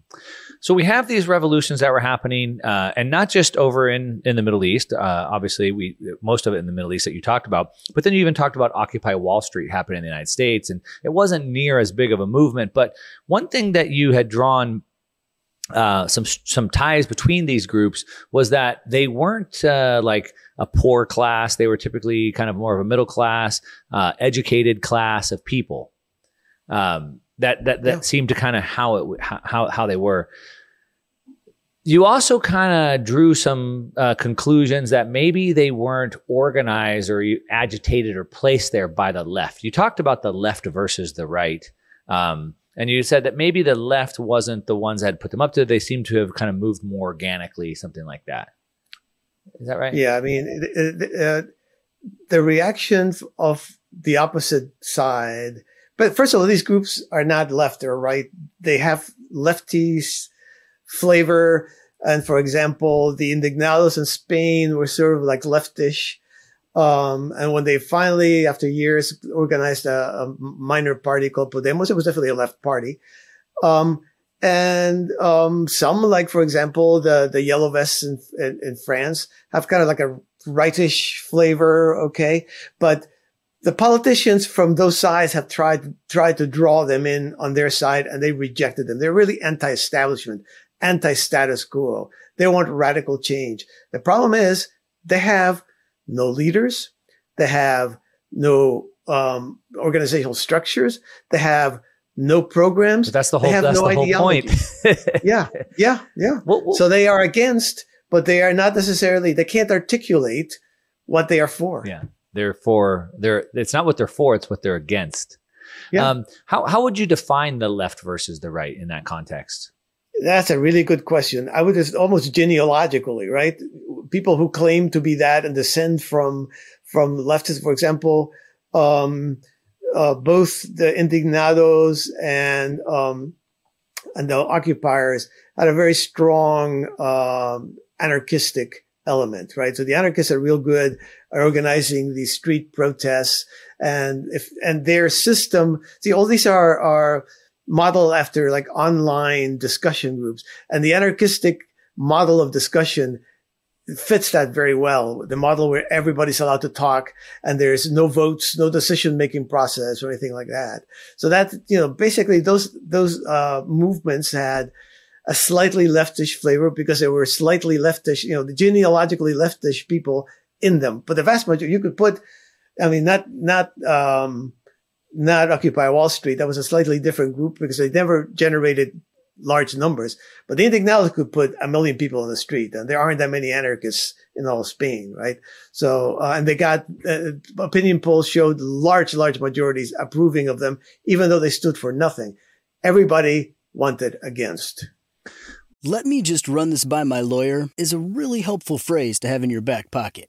So we have these revolutions that were happening, uh, and not just over in in the Middle East. Uh, obviously, we most of it in the Middle East that you talked about, but then you even talked about Occupy Wall Street happening in the United States, and it wasn't near as big of a movement. But one thing that you had drawn uh, some some ties between these groups was that they weren't uh, like a poor class; they were typically kind of more of a middle class, uh, educated class of people. Um, that that that yeah. seemed to kind of how it how how they were you also kind of drew some uh, conclusions that maybe they weren't organized or agitated or placed there by the left. You talked about the left versus the right. Um, and you said that maybe the left wasn't the ones that put them up to. They seem to have kind of moved more organically, something like that. Is that right? Yeah, I mean, uh, the reaction of the opposite side. But first of all, these groups are not left or right. They have lefties flavor. And for example, the Indignados in Spain were sort of like leftish. Um, and when they finally, after years, organized a, a, minor party called Podemos, it was definitely a left party. Um, and um, some, like for example, the the yellow vests in, in, in France, have kind of like a rightish flavor. Okay, but the politicians from those sides have tried tried to draw them in on their side, and they rejected them. They're really anti-establishment anti-status quo. They want radical change. The problem is they have no leaders. They have no um, organizational structures. They have no programs. But that's the whole. They have that's no the ideology. whole point. *laughs* yeah, yeah, yeah. Well, well, so they are against, but they are not necessarily. They can't articulate what they are for. Yeah, they're for. They're. It's not what they're for. It's what they're against. Yeah. Um, how how would you define the left versus the right in that context? That's a really good question. I would just almost genealogically, right? People who claim to be that and descend from from leftists, for example, um, uh, both the indignados and um, and the occupiers had a very strong um, anarchistic element, right? So the anarchists are real good at organizing these street protests and if, and their system, see, all these are, are modeled after like online discussion groups and the anarchistic model of discussion fits that very well. The model where everybody's allowed to talk and there's no votes, no decision making process or anything like that. So that, you know, basically those, those, uh, movements had a slightly leftish flavor because they were slightly leftish, you know, the genealogically leftish people in them. But the vast majority, you could put, I mean, not, not, um, not Occupy Wall Street. That was a slightly different group because they never generated large numbers. But the Indignados could put a million people on the street, and there aren't that many anarchists in all Spain, right? So, uh, and they got uh, opinion polls showed large, large majorities approving of them, even though they stood for nothing. Everybody wanted against. Let me just run this by my lawyer is a really helpful phrase to have in your back pocket.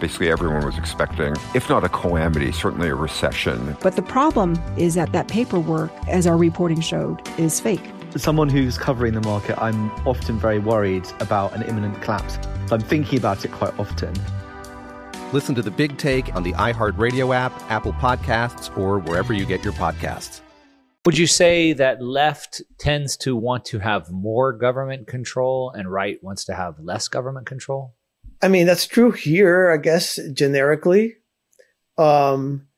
Basically, everyone was expecting, if not a calamity, certainly a recession. But the problem is that that paperwork, as our reporting showed, is fake. As someone who's covering the market, I'm often very worried about an imminent collapse. I'm thinking about it quite often. Listen to the big take on the iHeartRadio app, Apple Podcasts, or wherever you get your podcasts. Would you say that left tends to want to have more government control and right wants to have less government control? I mean, that's true here, I guess, generically. Um,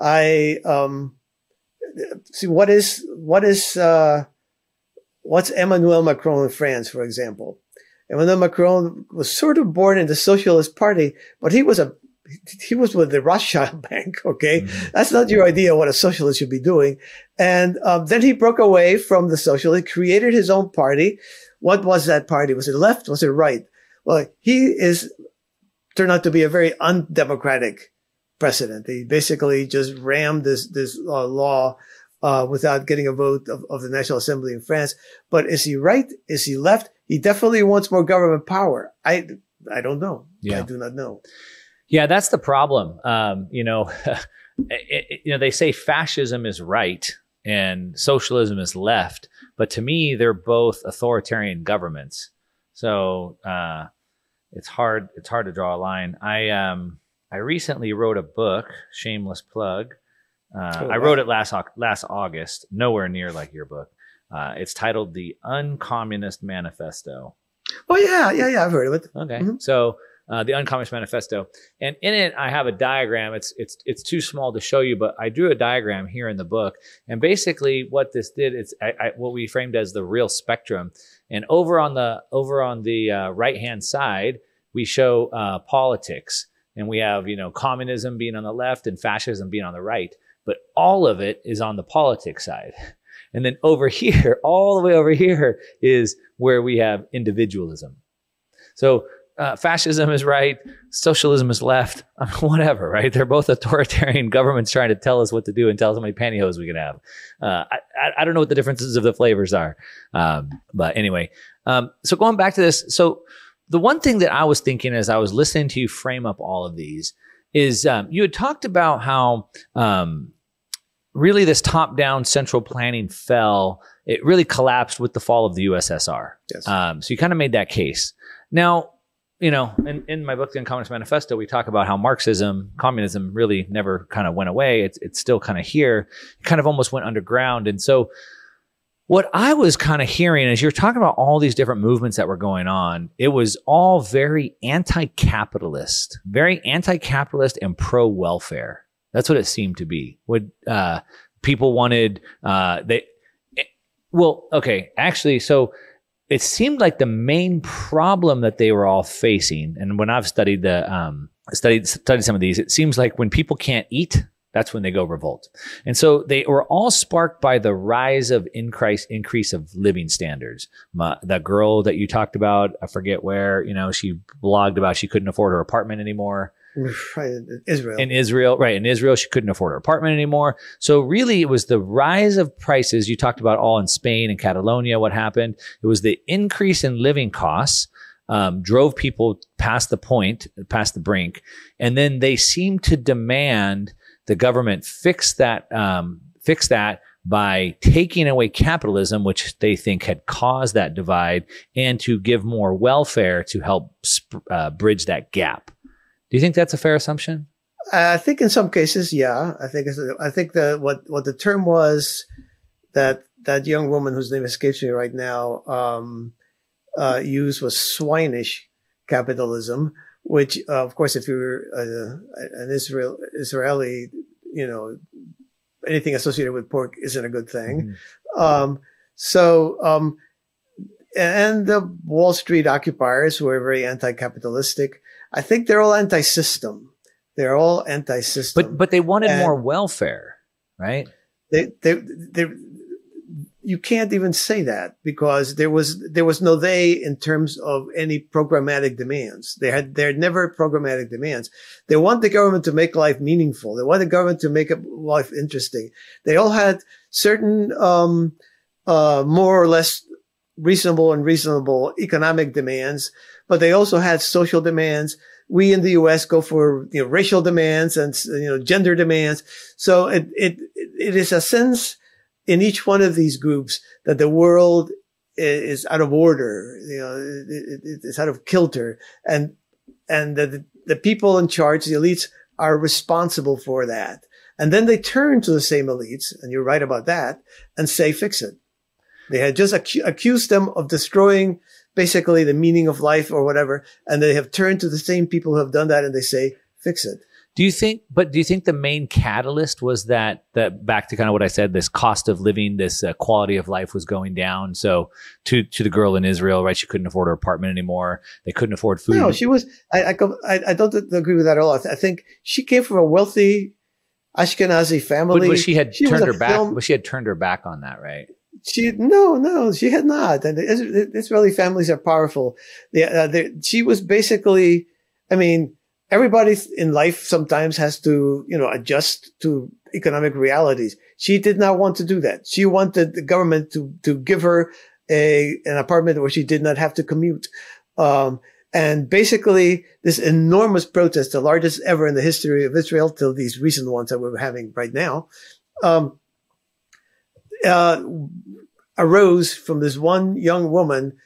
I, um, see what is, what is, uh, what's Emmanuel Macron in France, for example? Emmanuel Macron was sort of born in the Socialist Party, but he was a he was with the Rothschild *laughs* Bank. Okay, mm-hmm. that's not your idea what a socialist should be doing. And um, then he broke away from the socialist, created his own party. What was that party? Was it left? Was it right? Well, he is turned out to be a very undemocratic president. He basically just rammed this this uh, law uh, without getting a vote of, of the National Assembly in France. But is he right? Is he left? He definitely wants more government power. I I don't know. Yeah. I do not know. Yeah, that's the problem. Um, you know, *laughs* it, it, you know, they say fascism is right and socialism is left, but to me, they're both authoritarian governments. So uh, it's hard. It's hard to draw a line. I um, I recently wrote a book. Shameless plug. Uh, oh, I wrote it last last August. Nowhere near like your book. Uh, it's titled "The Uncommunist Manifesto." Oh yeah, yeah, yeah. I've heard of it. Okay, mm-hmm. so uh, the Uncommunist Manifesto, and in it I have a diagram. It's it's it's too small to show you, but I drew a diagram here in the book, and basically what this did is I, I, what we framed as the real spectrum. And over on the over on the uh, right hand side, we show uh, politics, and we have you know communism being on the left and fascism being on the right, but all of it is on the politics side. *laughs* And then over here, all the way over here, is where we have individualism. So uh, fascism is right, socialism is left, *laughs* whatever, right? They're both authoritarian *laughs* governments trying to tell us what to do and tell us how many pantyhose we can have. Uh, I, I, don't know what the differences of the flavors are. Um, but anyway, um, so going back to this, so the one thing that I was thinking as I was listening to you frame up all of these is um, you had talked about how um, really this top down central planning fell. It really collapsed with the fall of the USSR. Yes. Um, so you kind of made that case. Now, you know, in, in my book, The Uncommunist Manifesto, we talk about how Marxism, communism really never kind of went away. It's, it's still kind of here. It kind of almost went underground. And so, what I was kind of hearing is you're talking about all these different movements that were going on, it was all very anti capitalist, very anti capitalist and pro welfare. That's what it seemed to be. Would uh, people wanted uh, they? It, well, okay, actually, so it seemed like the main problem that they were all facing, and when I've studied the um, studied studied some of these, it seems like when people can't eat, that's when they go revolt. And so they were all sparked by the rise of increase increase of living standards. My, the girl that you talked about, I forget where, you know, she blogged about she couldn't afford her apartment anymore. Israel. In Israel, right. In Israel, she couldn't afford her apartment anymore. So really, it was the rise of prices. You talked about all in Spain and Catalonia, what happened. It was the increase in living costs. Um, drove people past the point, past the brink, and then they seemed to demand the government fix that, um, fix that by taking away capitalism, which they think had caused that divide, and to give more welfare to help sp- uh, bridge that gap. Do you think that's a fair assumption? I think in some cases, yeah. I think I think that what what the term was that that young woman whose name escapes me right now um, uh, used was swinish capitalism, which uh, of course, if you're uh, an Israel Israeli, you know, anything associated with pork isn't a good thing. Mm-hmm. Um, so, um, and the Wall Street occupiers who are very anti-capitalistic I think they're all anti-system. They're all anti-system. But but they wanted and more welfare, right? They they they you can't even say that because there was there was no they in terms of any programmatic demands. They had they're never programmatic demands. They want the government to make life meaningful. They want the government to make life interesting. They all had certain um, uh, more or less reasonable and reasonable economic demands but they also had social demands. We in the U.S. go for you know racial demands and you know gender demands. So it it it is a sense in each one of these groups that the world is out of order. You know, it, it, it's out of kilter, and and the the people in charge, the elites, are responsible for that. And then they turn to the same elites, and you're right about that, and say, fix it. They had just ac- accused them of destroying basically the meaning of life or whatever. And they have turned to the same people who have done that and they say, fix it. Do you think, but do you think the main catalyst was that, that back to kind of what I said, this cost of living, this uh, quality of life was going down. So to, to the girl in Israel, right? She couldn't afford her apartment anymore. They couldn't afford food. No, she was, I, I, I don't agree with that at all. I, th- I think she came from a wealthy Ashkenazi family. But, but she had she turned her back, but she had turned her back on that, right? She no no she had not and Israeli families are powerful. The, uh, the, she was basically, I mean, everybody in life sometimes has to you know adjust to economic realities. She did not want to do that. She wanted the government to to give her a an apartment where she did not have to commute. Um, and basically, this enormous protest, the largest ever in the history of Israel, till these recent ones that we're having right now, um, uh, arose from this one young woman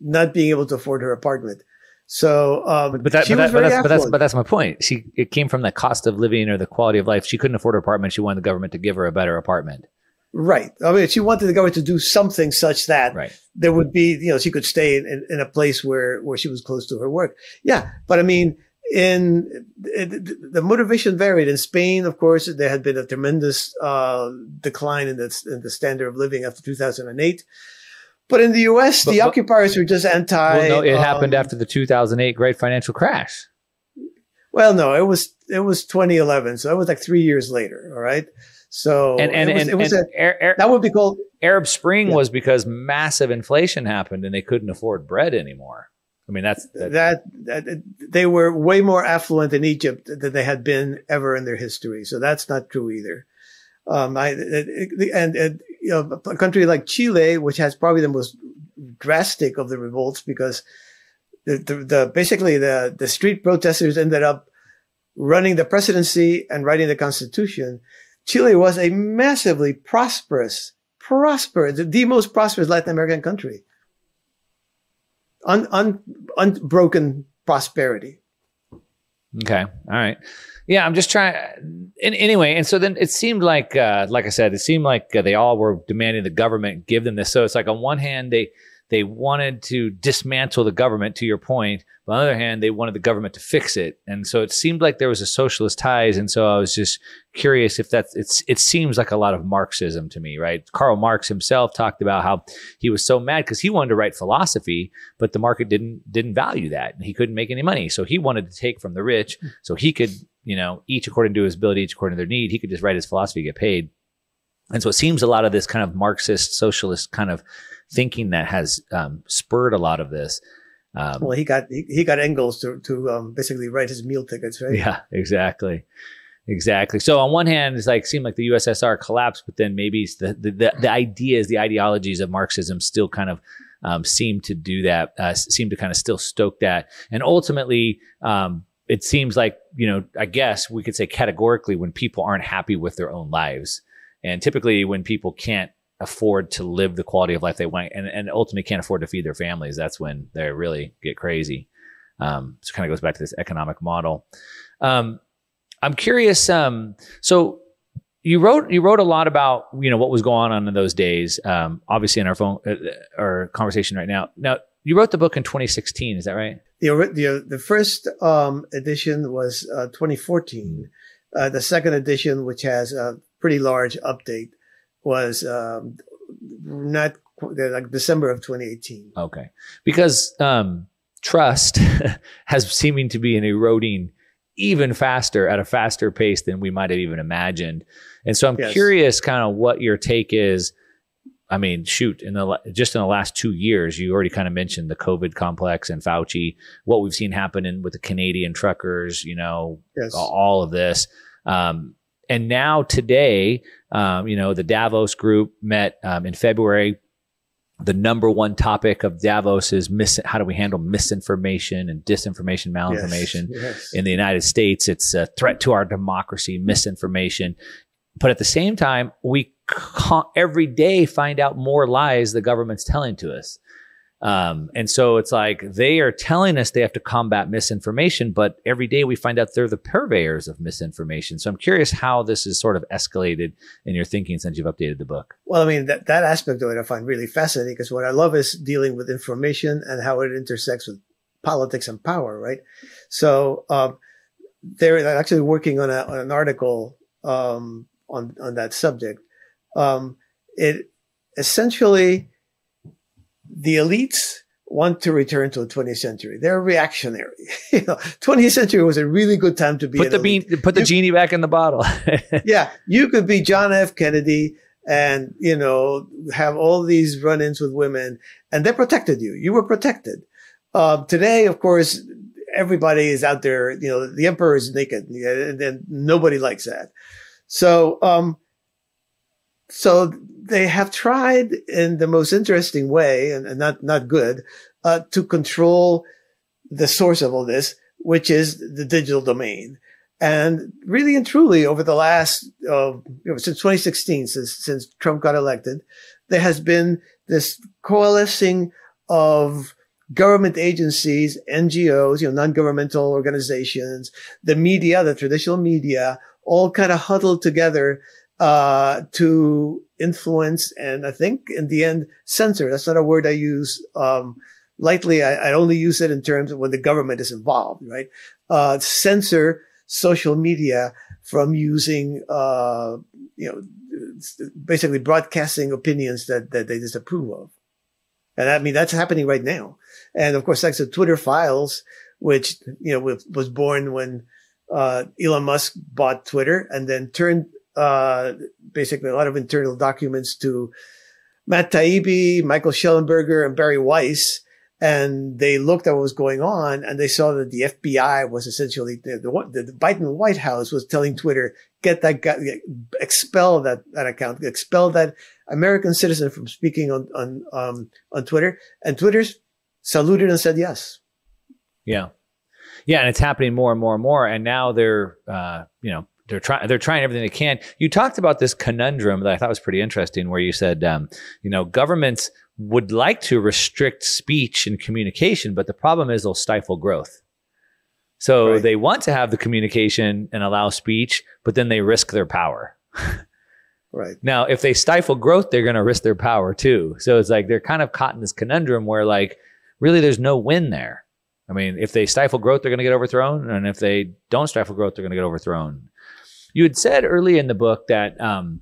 not being able to afford her apartment. So, um, but, that, but, that, but, that's, but, that's, but that's my point. She it came from the cost of living or the quality of life. She couldn't afford her apartment. She wanted the government to give her a better apartment. Right. I mean, she wanted the government to do something such that right. there would be, you know, she could stay in, in a place where, where she was close to her work. Yeah. But I mean, in the motivation varied. In Spain, of course, there had been a tremendous uh, decline in the, in the standard of living after 2008. But in the U.S., but, the but, occupiers were just anti. Well, no, it um, happened after the 2008 great financial crash. Well, no, it was it was 2011, so that was like three years later. All right. So and and, it was, and, it was and a, Air, that would be called Arab Spring yeah. was because massive inflation happened and they couldn't afford bread anymore. I mean, that's, that, that, they were way more affluent in Egypt than they had been ever in their history. So that's not true either. Um, I, and, and, you know, a country like Chile, which has probably the most drastic of the revolts because the, the, the basically the, the street protesters ended up running the presidency and writing the constitution. Chile was a massively prosperous, prosperous, the most prosperous Latin American country un, un, unbroken prosperity. Okay. All right. Yeah, I'm just trying. And anyway, and so then it seemed like, uh, like I said, it seemed like uh, they all were demanding the government give them this. So it's like on one hand, they they wanted to dismantle the government. To your point, but on the other hand, they wanted the government to fix it, and so it seemed like there was a socialist ties. And so I was just curious if that's it's. It seems like a lot of Marxism to me, right? Karl Marx himself talked about how he was so mad because he wanted to write philosophy, but the market didn't didn't value that, and he couldn't make any money. So he wanted to take from the rich, so he could, you know, each according to his ability, each according to their need, he could just write his philosophy, get paid. And so it seems a lot of this kind of Marxist socialist kind of thinking that has um, spurred a lot of this. Um, well, he got he, he got Engels to to um, basically write his meal tickets, right? Yeah, exactly, exactly. So on one hand, it's like seemed like the USSR collapsed, but then maybe the the, the, the ideas, the ideologies of Marxism still kind of um, seem to do that, uh, seem to kind of still stoke that, and ultimately. Um, it seems like, you know, I guess we could say categorically when people aren't happy with their own lives. And typically when people can't afford to live the quality of life they want and, and ultimately can't afford to feed their families, that's when they really get crazy. Um, so kind of goes back to this economic model. Um, I'm curious. Um, so you wrote you wrote a lot about you know what was going on in those days. Um, obviously, in our phone uh, our conversation right now. Now you wrote the book in 2016. Is that right? The the, the first um, edition was uh, 2014. Uh, the second edition, which has a pretty large update, was um, not like December of 2018. Okay, because um, trust *laughs* has seeming to be an eroding even faster at a faster pace than we might have even imagined. And so I'm yes. curious, kind of what your take is. I mean, shoot, in the just in the last two years, you already kind of mentioned the COVID complex and Fauci, what we've seen happening with the Canadian truckers, you know, yes. all of this. Um, and now today, um, you know, the Davos group met um, in February. The number one topic of Davos is mis- how do we handle misinformation and disinformation, malinformation yes, yes. in the United States? It's a threat to our democracy, misinformation. But at the same time, we every day find out more lies the government's telling to us. Um, and so it's like they are telling us they have to combat misinformation, but every day we find out they're the purveyors of misinformation. So I'm curious how this is sort of escalated in your thinking since you've updated the book. Well, I mean, that, that aspect of it I find really fascinating because what I love is dealing with information and how it intersects with politics and power, right? So um, they're actually working on, a, on an article um, on, on that subject. Um, it essentially the elites want to return to the 20th century. They're reactionary. *laughs* you know, 20th century was a really good time to be. Put the bean, put the you, genie back in the bottle. *laughs* yeah, you could be John F. Kennedy and you know have all these run-ins with women, and they protected you. You were protected. Uh, today, of course, everybody is out there. You know, the emperor is naked, and, and nobody likes that. So, um, so they have tried in the most interesting way and, and not, not good, uh, to control the source of all this, which is the digital domain. And really and truly over the last, uh, you know, since 2016, since, since Trump got elected, there has been this coalescing of government agencies, NGOs, you know, non-governmental organizations, the media, the traditional media, all kind of huddled together uh, to influence and I think in the end censor. That's not a word I use um, lightly. I, I, only use it in terms of when the government is involved, right? Uh, censor social media from using, uh, you know, basically broadcasting opinions that, that they disapprove of. And I mean, that's happening right now. And of course, like the Twitter files, which, you know, was born when, uh, Elon Musk bought Twitter and then turned, uh, basically a lot of internal documents to Matt Taibbi, Michael Shellenberger, and Bari Weiss and they looked at what was going on and they saw that the FBI was essentially the, the, the Biden White House was telling Twitter, get that guy, expel that, that account, expel that American citizen from speaking on, on, um, on Twitter. And Twitter's saluted and said yes. Yeah. Yeah. And it's happening more and more and more. And now they're, uh, you know, they're trying they're trying everything they can. You talked about this conundrum that I thought was pretty interesting, where you said, um, you know, governments would like to restrict speech and communication, but the problem is they'll stifle growth. So right. they want to have the communication and allow speech, but then they risk their power. right. Now, if they stifle growth, they're going to risk their power too. So it's like they're kind of caught in this conundrum where like really there's no win there. I mean, if they stifle growth, they're going to get overthrown, and if they don't stifle growth, they're going to get overthrown. You had said early in the book that um,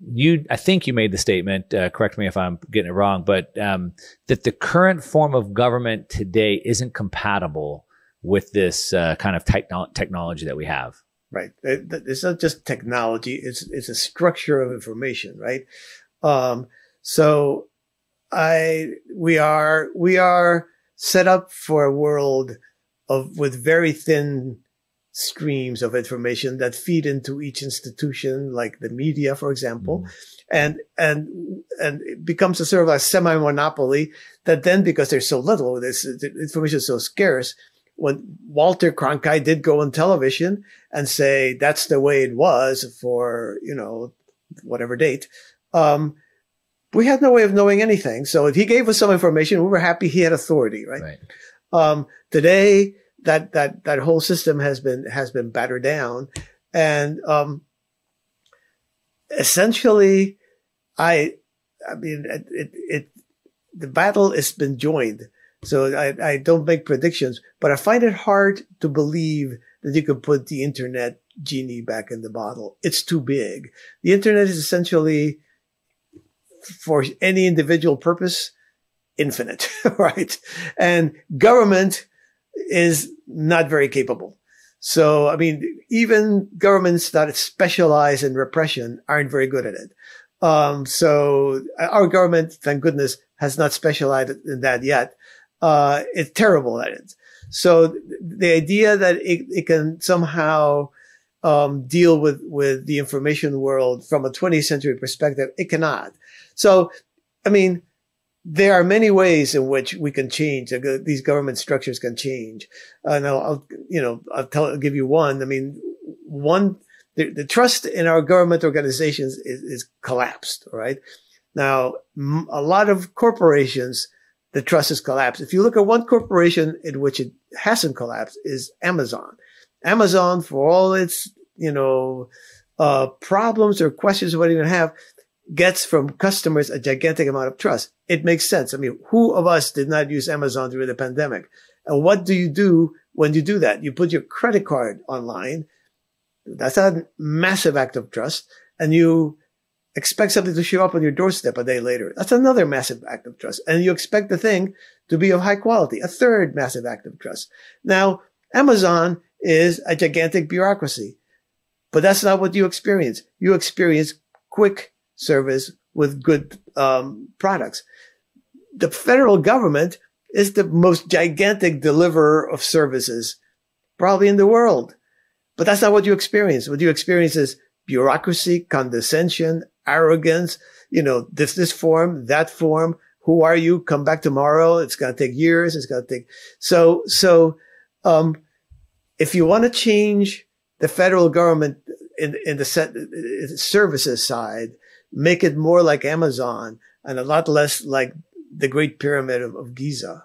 you, I think you made the statement. Uh, correct me if I'm getting it wrong, but um, that the current form of government today isn't compatible with this uh, kind of techno- technology that we have. Right. It's not just technology; it's it's a structure of information, right? Um, so, I we are we are set up for a world of with very thin streams of information that feed into each institution, like the media, for example. Mm. And, and, and it becomes a sort of a semi-monopoly that then, because there's so little, this information is so scarce, when Walter Cronkite did go on television and say that's the way it was for, you know, whatever date, um, we had no way of knowing anything. So if he gave us some information, we were happy he had authority, right? right. Um, today, that that that whole system has been has been battered down, and um, essentially, I I mean it, it, the battle has been joined. So I, I don't make predictions, but I find it hard to believe that you could put the internet genie back in the bottle. It's too big. The internet is essentially for any individual purpose, infinite, *laughs* right? And government is not very capable. So, I mean, even governments that specialize in repression aren't very good at it. Um, so our government, thank goodness, has not specialized in that yet. Uh, it's terrible at it. So the idea that it, it can somehow, um, deal with, with the information world from a 20th century perspective, it cannot. So, I mean, there are many ways in which we can change. These government structures can change. And I'll, I'll you know, I'll, tell, I'll give you one. I mean, one, the, the trust in our government organizations is, is collapsed. Right. Now, a lot of corporations, the trust has collapsed. If you look at one corporation in which it hasn't collapsed is Amazon. Amazon, for all its, you know, uh, problems or questions what even have, gets from customers a gigantic amount of trust. It makes sense. I mean, who of us did not use Amazon during the pandemic? And what do you do when you do that? You put your credit card online. That's a massive act of trust. And you expect something to show up on your doorstep a day later. That's another massive act of trust. And you expect the thing to be of high quality. A third massive act of trust. Now, Amazon is a gigantic bureaucracy, but that's not what you experience. You experience quick service with good um, products. The federal government is the most gigantic deliverer of services probably in the world. But that's not what you experience. What you experience is bureaucracy, condescension, arrogance, you know, this, this form, that form. Who are you? Come back tomorrow. It's going to take years. It's going to take. So, so, um, if you want to change the federal government in, in the set, services side, make it more like Amazon and a lot less like the Great Pyramid of, of Giza.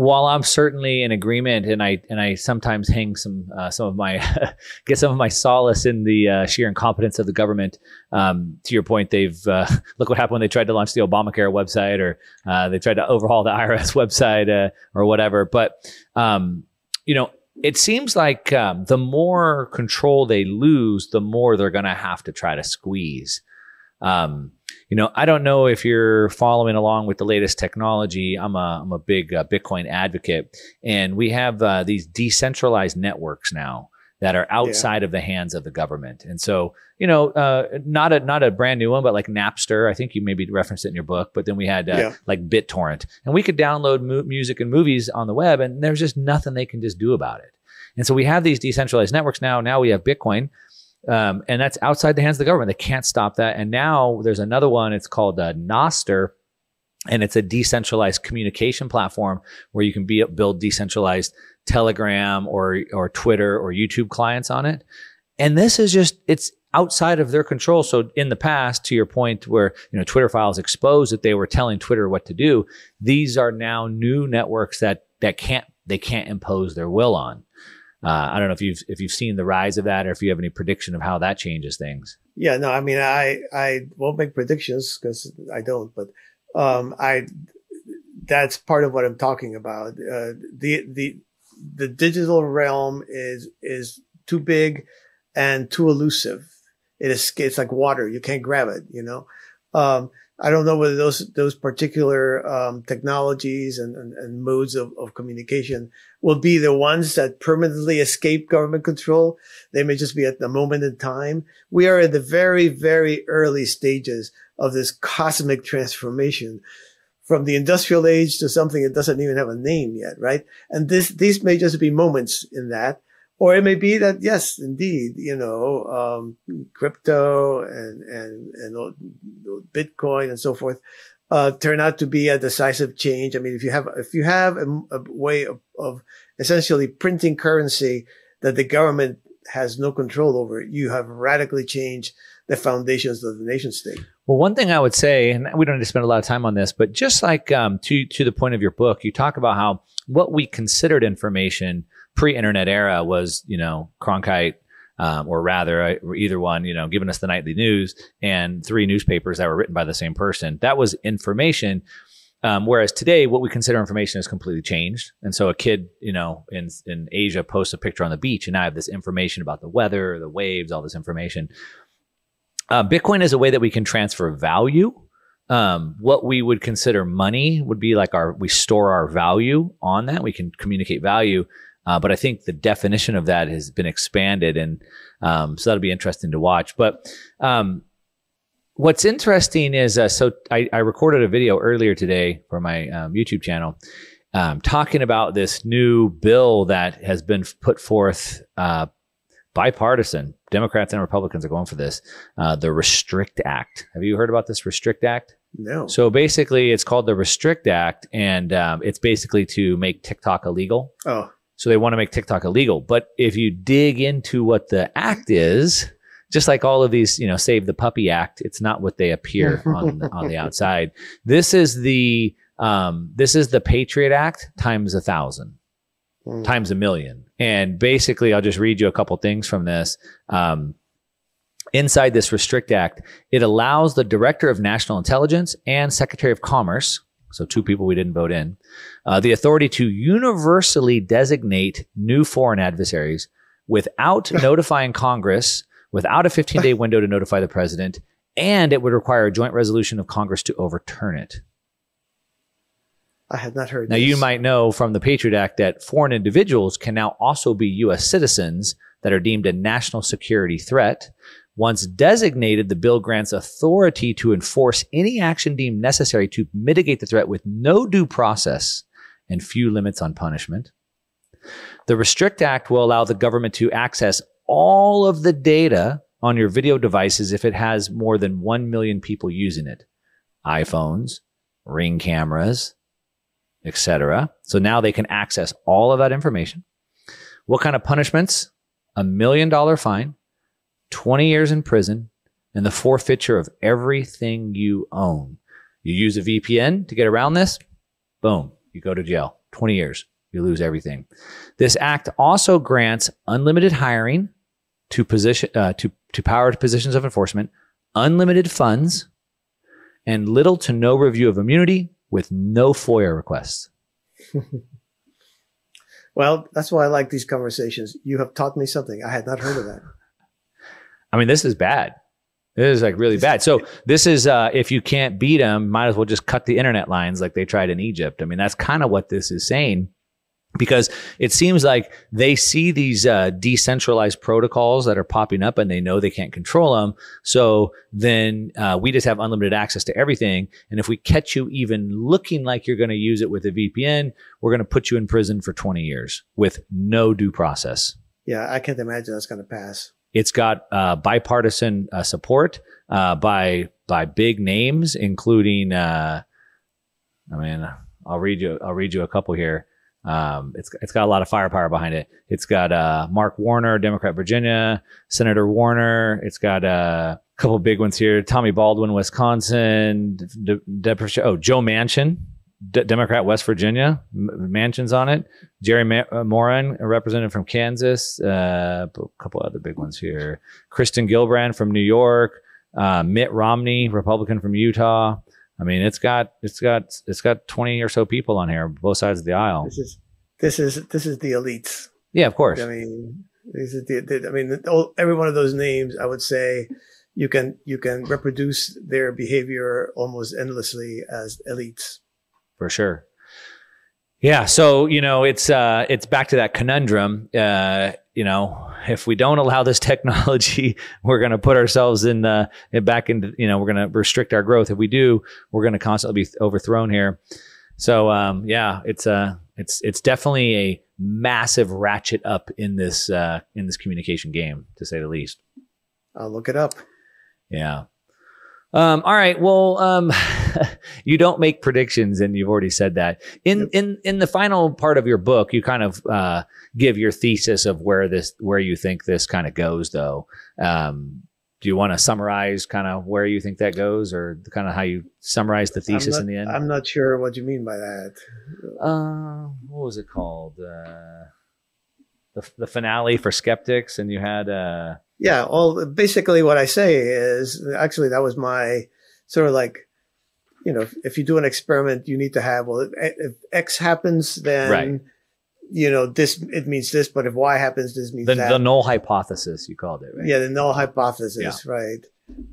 While I'm certainly in agreement, and I and I sometimes hang some uh, some of my *laughs* get some of my solace in the uh, sheer incompetence of the government. Um, to your point, they've uh, *laughs* look what happened when they tried to launch the Obamacare website, or uh, they tried to overhaul the *laughs* IRS website, uh, or whatever. But um, you know, it seems like um, the more control they lose, the more they're going to have to try to squeeze. Um, you know, I don't know if you're following along with the latest technology. I'm a I'm a big uh, Bitcoin advocate, and we have uh, these decentralized networks now that are outside yeah. of the hands of the government. And so, you know, uh, not a not a brand new one, but like Napster. I think you maybe referenced it in your book. But then we had uh, yeah. like BitTorrent, and we could download mu- music and movies on the web, and there's just nothing they can just do about it. And so we have these decentralized networks now. Now we have Bitcoin. Um, and that's outside the hands of the government. They can't stop that. And now there's another one. It's called uh, Nostr, and it's a decentralized communication platform where you can be, build decentralized Telegram or or Twitter or YouTube clients on it. And this is just it's outside of their control. So in the past, to your point, where you know Twitter files exposed that they were telling Twitter what to do, these are now new networks that that can't they can't impose their will on. Uh, I don't know if you've if you've seen the rise of that, or if you have any prediction of how that changes things. Yeah, no, I mean, I I won't make predictions because I don't, but um, I that's part of what I'm talking about. Uh, the the the digital realm is is too big and too elusive. It is it's like water; you can't grab it. You know. Um, I don't know whether those those particular um, technologies and, and, and, modes of, of communication will be the ones that permanently escape government control. They may just be at the moment in time. We are at the very, very early stages of this cosmic transformation from the industrial age to something that doesn't even have a name yet, right? And this these may just be moments in that. Or it may be that, yes, indeed, you know, um, crypto and, and, and Bitcoin and so forth, uh, turn out to be a decisive change. I mean, if you have if you have a, a way of, of essentially printing currency that the government has no control over, you have radically changed the foundations of the nation state. Well, one thing I would say, and we don't need to spend a lot of time on this, but just like um, to to the point of your book, you talk about how what we considered information pre-internet era was, you know, Cronkite, um, or rather, uh, either one, you know, giving us the nightly news and three newspapers that were written by the same person. That was information. Um, whereas today, what we consider information has completely changed. And so a kid, you know, in, in Asia posts a picture on the beach and I have this information about the weather, the waves, all this information. Uh, Bitcoin is a way that we can transfer value. Um, what we would consider money would be like our, we store our value on that. We can communicate value. Uh, but I think the definition of that has been expanded. And um, so that'll be interesting to watch. But um, what's interesting is uh, so I, I, recorded a video earlier today for my um, YouTube channel um, talking about this new bill that has been put forth uh, bipartisan. Democrats and Republicans are going for this. Uh, the Restrict Act. Have you heard about this Restrict Act? No. So basically, it's called the Restrict Act, and um, it's basically to make TikTok illegal. Oh. So they want to make TikTok illegal. But if you dig into what the act is, just like all of these, you know, Save the Puppy Act, it's not what they appear *laughs* on on the outside. This is the um, this is the Patriot Act times a thousand, mm. times a million. And basically, I'll just read you a couple things from this. Um, inside this Restrict Act, it allows the Director of National Intelligence and Secretary of Commerce, so two people we didn't vote in, uh, the authority to universally designate new foreign adversaries without *laughs* notifying Congress, without a 15 day window to notify the president, and it would require a joint resolution of Congress to overturn it. I had not heard. That. Now, this. you might know from the Patriot Act that foreign individuals can now also be U.S. citizens that are deemed a national security threat. Once designated, the bill grants authority to enforce any action deemed necessary to mitigate the threat with no due process and few limits on punishment. The Restrict Act will allow the government to access all of the data on your video devices if it has more than 1 million people using it iPhones, ring cameras, etc. So now they can access all of that information. What kind of punishments? A million dollar fine, 20 years in prison, and the forfeiture of everything you own. You use a VPN to get around this? Boom, you go to jail. 20 years. You lose everything. This act also grants unlimited hiring to position uh, to to power positions of enforcement, unlimited funds, and little to no review of immunity, with no FOIA requests. *laughs* well, that's why I like these conversations. You have taught me something. I had not heard of that. I mean, this is bad. This is like really bad. So this is uh, if you can't beat them, might as well just cut the internet lines like they tried in Egypt. I mean, that's kind of what this is saying because it seems like they see these uh, decentralized protocols that are popping up and they know they can't control them. So then uh, we just have unlimited access to everything. And if we catch you even looking like you're going to use it with a VPN, we're going to put you in prison for 20 years with no due process. Yeah, I can't imagine that's going to pass. It's got uh, bipartisan uh, support uh, by by big names, including. Uh, I mean, I'll read you. I'll read you a couple here. Um, it's it's got a lot of firepower behind it. It's got uh, Mark Warner, Democrat, Virginia, Senator Warner. It's got uh, a couple big ones here: Tammy Baldwin, Wisconsin, De- De- oh Joe Manchin, D- Democrat, West Virginia. M- Manchin's on it. Jerry Ma- uh, Moran, a representative from Kansas. Uh, a couple other big ones here: Kristen Gillibrand from New York. Uh, Mitt Romney, Republican from Utah. I mean, it's got it's got it's got twenty or so people on here, both sides of the aisle. This is this is this is the elites. Yeah, of course. I mean, these are the, the, I mean, the, every one of those names, I would say, you can you can reproduce their behavior almost endlessly as elites. For sure. Yeah, so you know, it's uh, it's back to that conundrum. Uh, you know, if we don't allow this *laughs* technology, we're going to put ourselves in the back into, you know, we're going to restrict our growth. If we do, we're going to constantly be overthrown here. So, um, yeah, it's, uh, it's, it's definitely a massive ratchet up in this, uh, in this communication game, to say the least. I'll look it up. Yeah. Um, all right. Well, um, *laughs* you don't make predictions, and you've already said that. In in in the final part of your book, you kind of uh, give your thesis of where this where you think this kind of goes, though. Um, do you want to summarize kind of where you think that goes, or kind of how you summarize the thesis not, in the end? I'm not sure what you mean by that. Uh, what was it called? Uh, the the finale for skeptics, and you had. Uh, yeah, all basically what I say is actually that was my sort of like, you know, if, if you do an experiment, you need to have well, if, if X happens, then Right. you know this it means this, but if Y happens, this means the, that. the null hypothesis, you called it, right? Yeah, the null hypothesis, right?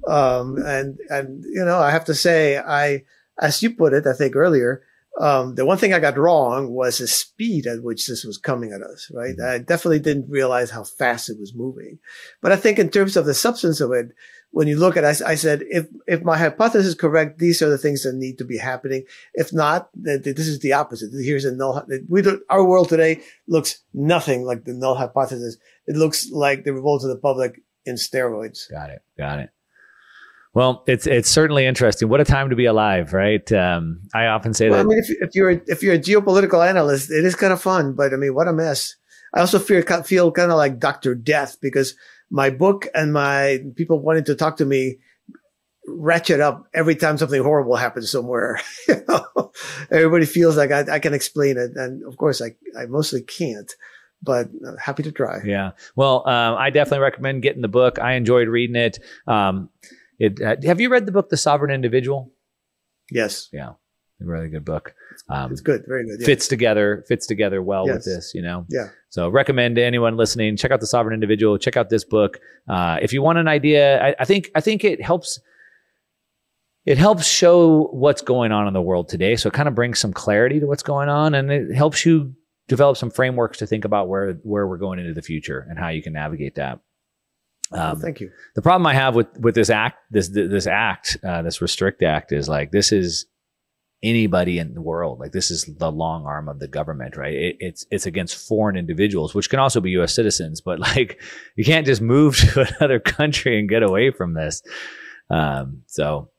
Um, and and you know, I have to say, I as you put it, I think earlier, um, the one thing I got wrong was the speed at which this was coming at us, right? I definitely didn't realize how fast it was moving. But I think in terms of the substance of it, when you look at it, I, I said, if, if my hypothesis is correct, these are the things that need to be happening. If not, then th- this is the opposite. Here's a null. We don't, our world today looks nothing like the null hypothesis. It looks like the revolt of the public in steroids. Got it. Got it. Well, it's it's certainly interesting. What a time to be alive, right? Um, I often say Well, I mean, if, if you're if you're a geopolitical analyst, it is kind of fun. But I mean, what a mess! I also feel feel kind of like Doctor Death because my book and my people wanting to talk to me ratchet up every time something horrible happens somewhere. *laughs* you know? Everybody feels like I, I can explain it, and of course, I I mostly can't. But happy to try. Yeah. Well, um, I definitely recommend getting the book. I enjoyed reading it. Um, it uh, have you read the book The Sovereign Individual? Yes. Yeah. A really good book. Um, It's good, very good. yeah. Fits together fits together well with this, you know. Yeah. So recommend to anyone listening, check out the Sovereign Individual. Check out this book. Uh, if you want an idea, I, I think I think it helps. It helps show what's going on in the world today. So it kind of brings some clarity to what's going on, and it helps you develop some frameworks to think about where where we're going into the future and how you can navigate that. Um, Thank you. the problem I have with with this act, this this act, uh, this restrict act, is like this is anybody in the world. Like this is the long arm of the government, right? It, it's it's against foreign individuals, which can also be U.S. citizens, but *laughs* like you can't just move *laughs* to another country and get away from this. Um, so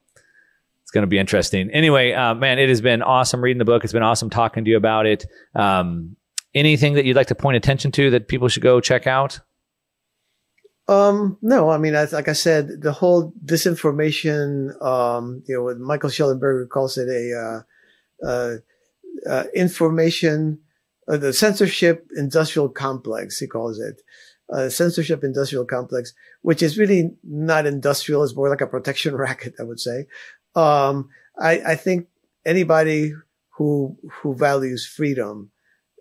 it's going to be interesting. Anyway, uh, man, it has been awesome reading the book. It's been awesome talking to you about it. Um, anything that you'd like to point attention to that people should go check out? Um, no, I mean, like I said, the whole disinformation, um, you know, what Michael Shellenberger calls it a, uh, uh, uh, information, uh, the censorship industrial complex, he calls it, uh, censorship industrial complex, which is really not industrial. It's more like a protection *laughs* racket, I would say. Um, I, I think anybody who, who values freedom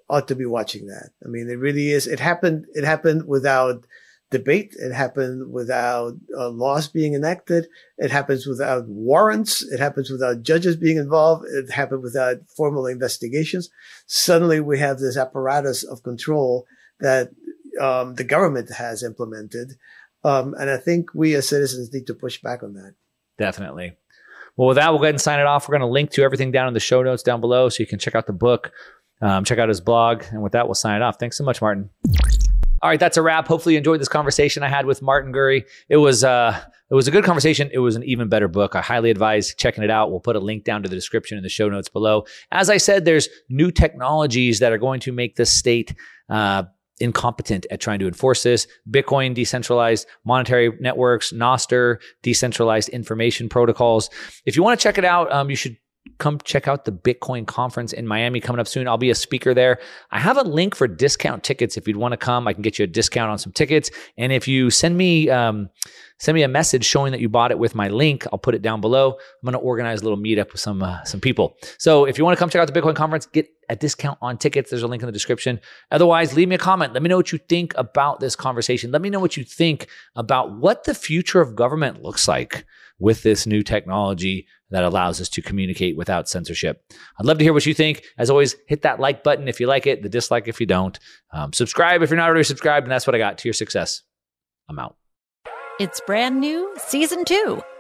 ought to be watching that. I mean, it really is. It happened, it happened without, debate. It happened without uh, laws being enacted. It happens without warrants. It happens without judges being involved. It happened without formal investigations. Suddenly we have this apparatus of control that um, the government has implemented. Um, and I think we as citizens need to push back on that. Definitely. Well, with that, we'll go ahead and sign it off. We're going to link to everything down in the show notes down below so you can check out the book, um, check out his blog. And with that, we'll sign it off. Thanks so much, Martin. All right, that's a wrap. Hopefully, you enjoyed this conversation I had with Martin Gurri. It was uh, it was a good conversation. It was an even better book. I highly advise checking it out. We'll put a link down to the description in the show notes below. As I said, there's new technologies that are going to make the state uh, incompetent at trying to enforce this. Bitcoin, decentralized monetary networks, Nostr, decentralized information protocols. If you want to check it out, um, you should come check out the Bitcoin conference in Miami coming up soon. I'll be a speaker there. I have a link for discount tickets. If you'd want to come, I can get you a discount on some tickets. And if you send me um, send me a message showing that you bought it with my link, I'll put it down below. I'm going to organize a little meetup with some uh, some people. So if you want to come check out the Bitcoin conference, get a discount on tickets. There's a link in the description. Otherwise, leave me a comment. Let me know what you think about this conversation. Let me know what you think about what the future of government looks like with this new technology that allows us to communicate without censorship. I'd love to hear what you think. As always, hit that like button if you like it, the dislike if you don't. Um, subscribe if you're not already subscribed, and that's what I got to your success. I'm out. It's brand new season two.